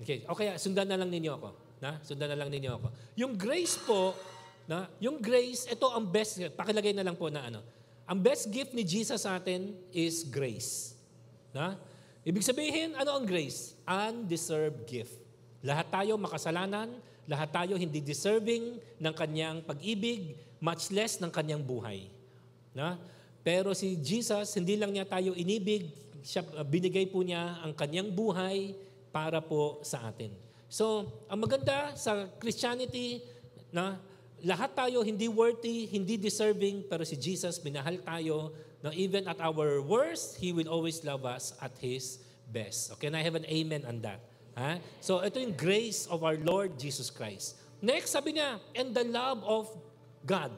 Okay. O kaya, sundan na lang ninyo ako. Na? Sundan na lang ninyo ako. Yung grace po, na, yung grace, ito ang best, pakilagay na lang po na ano. Ang best gift ni Jesus sa atin is grace. Na? Ibig sabihin, ano ang grace? Undeserved gift. Lahat tayo makasalanan, lahat tayo hindi deserving ng kanyang pag-ibig, much less ng kanyang buhay. Na? Pero si Jesus, hindi lang niya tayo inibig, siya, binigay po niya ang kanyang buhay para po sa atin. So, ang maganda sa Christianity, na lahat tayo hindi worthy, hindi deserving, pero si Jesus, minahal tayo, na even at our worst, He will always love us at His best. Okay, and I have an amen on that. Ha? So, ito yung grace of our Lord Jesus Christ. Next, sabi niya, and the love of God.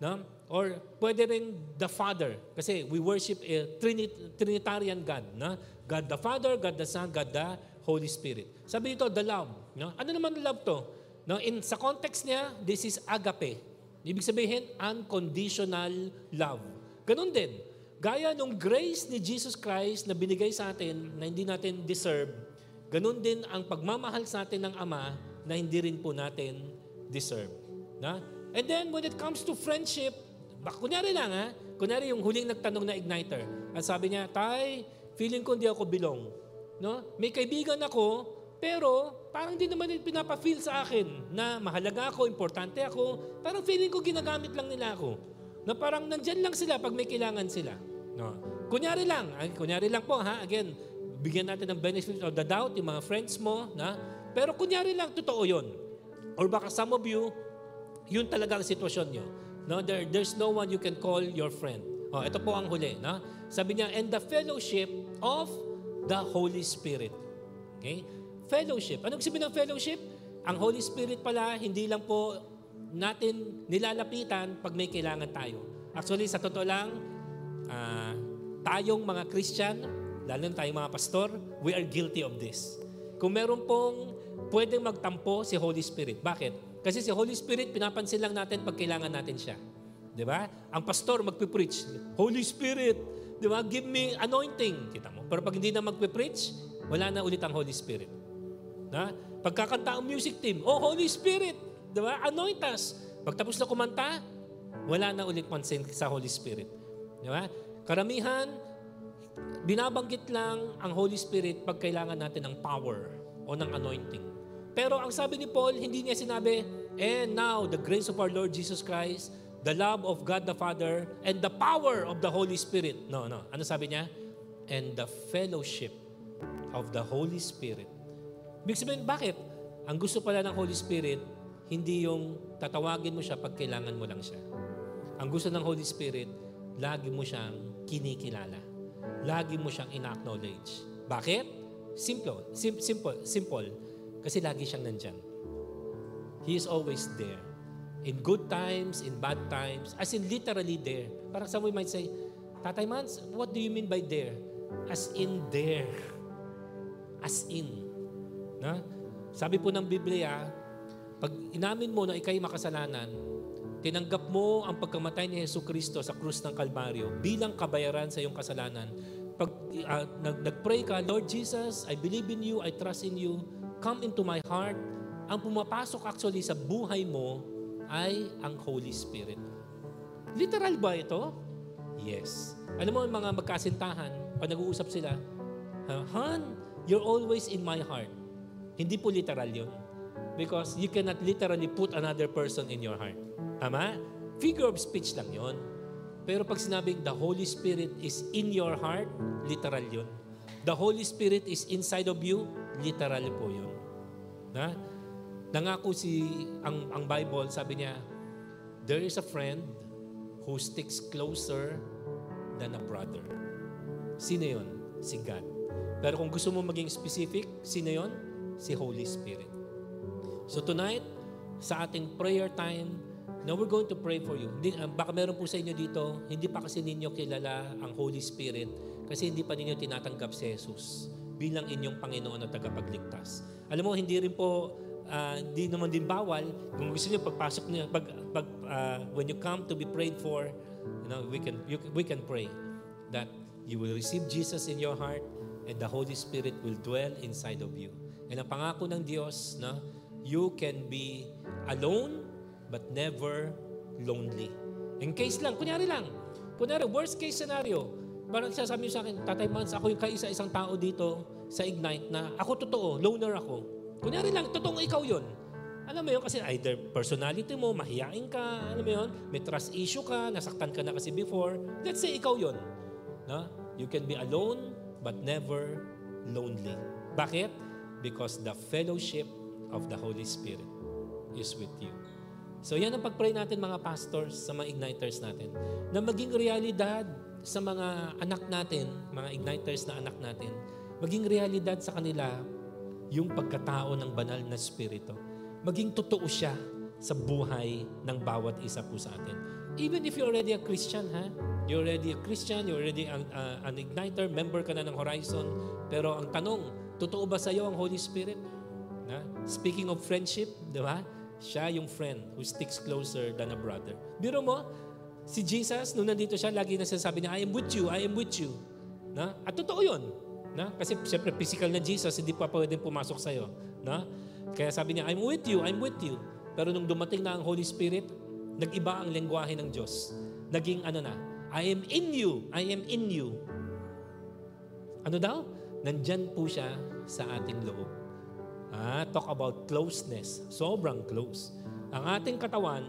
No? Or pwede rin the Father. Kasi we worship a Trinit- Trinitarian God. No? God the Father, God the Son, God the Holy Spirit. Sabi dito, the love. No? Ano naman love to? No? In, sa context niya, this is agape. Ibig sabihin, unconditional love. Ganun din. Gaya nung grace ni Jesus Christ na binigay sa atin na hindi natin deserve, ganun din ang pagmamahal sa atin ng Ama na hindi rin po natin deserve. Na? And then when it comes to friendship, bak kunyari lang ha, kunyari yung huling nagtanong na igniter. At sabi niya, Tay, feeling ko hindi ako belong. No? May kaibigan ako, pero parang di naman pinapa-feel sa akin na mahalaga ako, importante ako. Parang feeling ko ginagamit lang nila ako. Na parang nandyan lang sila pag may kailangan sila. No. Kunyari lang, ay, kunyari lang po ha, again, bigyan natin ng benefit of the doubt yung mga friends mo, na, pero kunyari lang, totoo yon. Or baka some of you, yun talaga ang sitwasyon nyo. No, there, there's no one you can call your friend. Oh, ito po ang huli. No? Sabi niya, and the fellowship of the Holy Spirit. Okay? Fellowship. Anong sabi ng fellowship? Ang Holy Spirit pala, hindi lang po natin nilalapitan pag may kailangan tayo. Actually, sa totoo lang, ah, tayong mga Christian, lalo na tayong mga pastor, we are guilty of this. Kung meron pong pwedeng magtampo si Holy Spirit. Bakit? Kasi si Holy Spirit, pinapansin lang natin pag kailangan natin siya. Di ba? Ang pastor magpipreach, Holy Spirit, di ba? Give me anointing. Kita mo. Pero pag hindi na magpipreach, wala na ulit ang Holy Spirit. Na? Pagkakanta ang music team, oh Holy Spirit, di ba? Anoint us. Pagtapos na kumanta, wala na ulit pansin sa Holy Spirit. Di ba? Karamihan, binabanggit lang ang Holy Spirit pag kailangan natin ng power o ng anointing. Pero ang sabi ni Paul, hindi niya sinabi, And now, the grace of our Lord Jesus Christ, the love of God the Father, and the power of the Holy Spirit. No, no. Ano sabi niya? And the fellowship of the Holy Spirit. Ibig sabihin, bakit? Ang gusto pala ng Holy Spirit, hindi yung tatawagin mo siya pag kailangan mo lang siya. Ang gusto ng Holy Spirit, lagi mo siyang kinikilala. Lagi mo siyang ina-acknowledge. Bakit? Simple. Sim- simple. Simple. Kasi lagi siyang nandyan. He is always there. In good times, in bad times, as in literally there. Parang some might say, Tatay Mans, what do you mean by there? As in there. As in. Na? Sabi po ng Biblia, pag inamin mo na ikay makasalanan, tinanggap mo ang pagkamatay ni Yesu Kristo sa krus ng Kalbaryo bilang kabayaran sa iyong kasalanan. Pag uh, nag, nag-pray ka, Lord Jesus, I believe in you, I trust in you, come into my heart. Ang pumapasok actually sa buhay mo ay ang Holy Spirit. Literal ba ito? Yes. Alam mo, yung mga magkasintahan, pag nag-uusap sila, Han, you're always in my heart. Hindi po literal yun. Because you cannot literally put another person in your heart. Tama? Figure of speech lang yon. Pero pag sinabing the Holy Spirit is in your heart, literal yun. The Holy Spirit is inside of you, literal po yun. Na? Nangako si, ang, ang Bible, sabi niya, there is a friend who sticks closer than a brother. Sino yun? Si God. Pero kung gusto mo maging specific, sino yun? Si Holy Spirit. So tonight, sa ating prayer time, now we're going to pray for you. Hindi, uh, baka meron po sa inyo dito, hindi pa kasi ninyo kilala ang Holy Spirit kasi hindi pa ninyo tinatanggap si Jesus bilang inyong Panginoon at tagapagligtas. Alam mo, hindi rin po, uh, hindi naman din bawal, kung gusto niyo pagpasok niyo, pag, pag, uh, when you come to be prayed for, you know, we can, you, we can pray that you will receive Jesus in your heart and the Holy Spirit will dwell inside of you. And ang pangako ng Diyos na you can be alone but never lonely. In case lang, kunyari lang, kunyari, worst case scenario, parang sasabi niyo sa akin, Tatay Mans, ako yung kaisa-isang tao dito sa Ignite na ako totoo, loner ako. Kunyari lang, totoong ikaw yun. Alam mo yun, kasi either personality mo, mahiyain ka, alam mo yun, may trust issue ka, nasaktan ka na kasi before. Let's say ikaw yun. No? You can be alone, but never lonely. Bakit? Because the fellowship of the Holy Spirit is with you. So yan ang pag-pray natin mga pastors sa mga igniters natin. Na maging realidad sa mga anak natin, mga igniters na anak natin, maging realidad sa kanila yung pagkatao ng banal na spirito. Maging totoo siya sa buhay ng bawat isa po sa atin. Even if you're already a Christian, ha? You're already a Christian, you're already an, uh, an igniter, member ka na ng Horizon. Pero ang tanong, totoo ba sa iyo ang Holy Spirit? Na? Speaking of friendship, di ba? Siya yung friend who sticks closer than a brother. Biro mo, si Jesus, nung nandito siya, lagi na sinasabi niya, I am with you, I am with you. Na? At totoo yun. Na? Kasi siyempre, physical na Jesus, hindi pa pwedeng pumasok sa'yo. Na? Kaya sabi niya, I'm with you, I'm with you. Pero nung dumating na ang Holy Spirit, nag-iba ang lengguwahe ng Diyos. Naging ano na, I am in you. I am in you. Ano daw? Nandyan po siya sa ating loob. Ah, talk about closeness. Sobrang close. Ang ating katawan,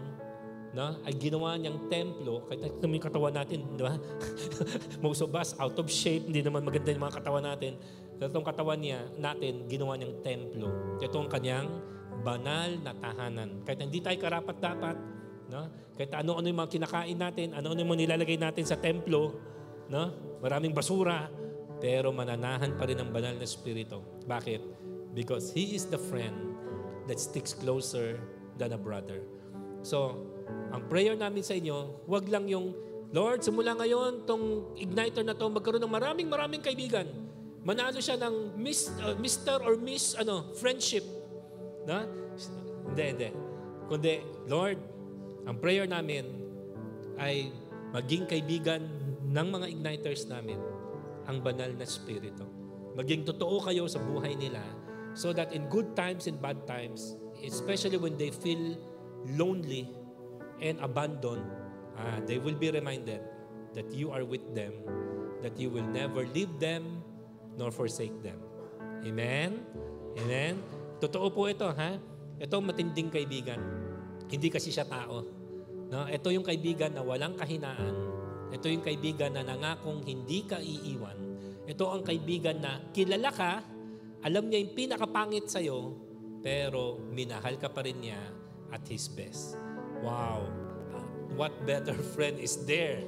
na ay ginawa niyang templo. Kahit ito yung katawan natin, di ba? Most of us, out of shape, hindi naman maganda yung mga katawan natin. Pero itong katawan niya, natin, ginawa niyang templo. Ito ang kanyang banal na tahanan. Kahit hindi tayo karapat-dapat, no? kahit ano-ano yung mga kinakain natin, ano-ano yung mga nilalagay natin sa templo, no? maraming basura, pero mananahan pa rin ang banal na spirito. Bakit? Because He is the friend that sticks closer than a brother. So, ang prayer namin sa inyo, wag lang yung, Lord, simula ngayon, tong igniter na to, magkaroon ng maraming maraming kaibigan. Manalo siya ng miss, uh, Mr. or Miss ano, friendship. Na? Hindi, hindi. Kundi, Lord, ang prayer namin ay maging kaibigan ng mga igniters namin ang banal na spirito. Maging totoo kayo sa buhay nila so that in good times and bad times, especially when they feel lonely and abandoned, uh, they will be reminded that you are with them, that you will never leave them nor forsake them. Amen? Amen? Totoo po ito, ha? Ito matinding kaibigan. Hindi kasi siya tao. No? Ito yung kaibigan na walang kahinaan. Ito yung kaibigan na nangakong hindi ka iiwan. Ito ang kaibigan na kilala ka, alam niya yung pinakapangit sa'yo, pero minahal ka pa rin niya at His best. Wow! What better friend is there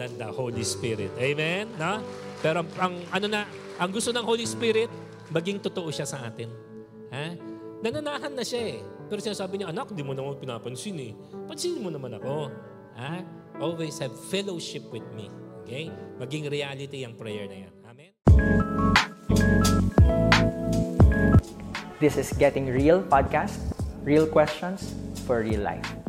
than the Holy Spirit? Amen? No? Pero ang, ang ano na, ang gusto ng Holy Spirit, maging totoo siya sa atin. Ha? Nananahan na siya eh. Pero sinasabi niya, anak, di mo naman pinapansin eh. Pansinin mo naman ako. Ha? Always have fellowship with me. Okay? Maging reality ang prayer na yan. Amen? This is Getting Real podcast. Real questions for real life.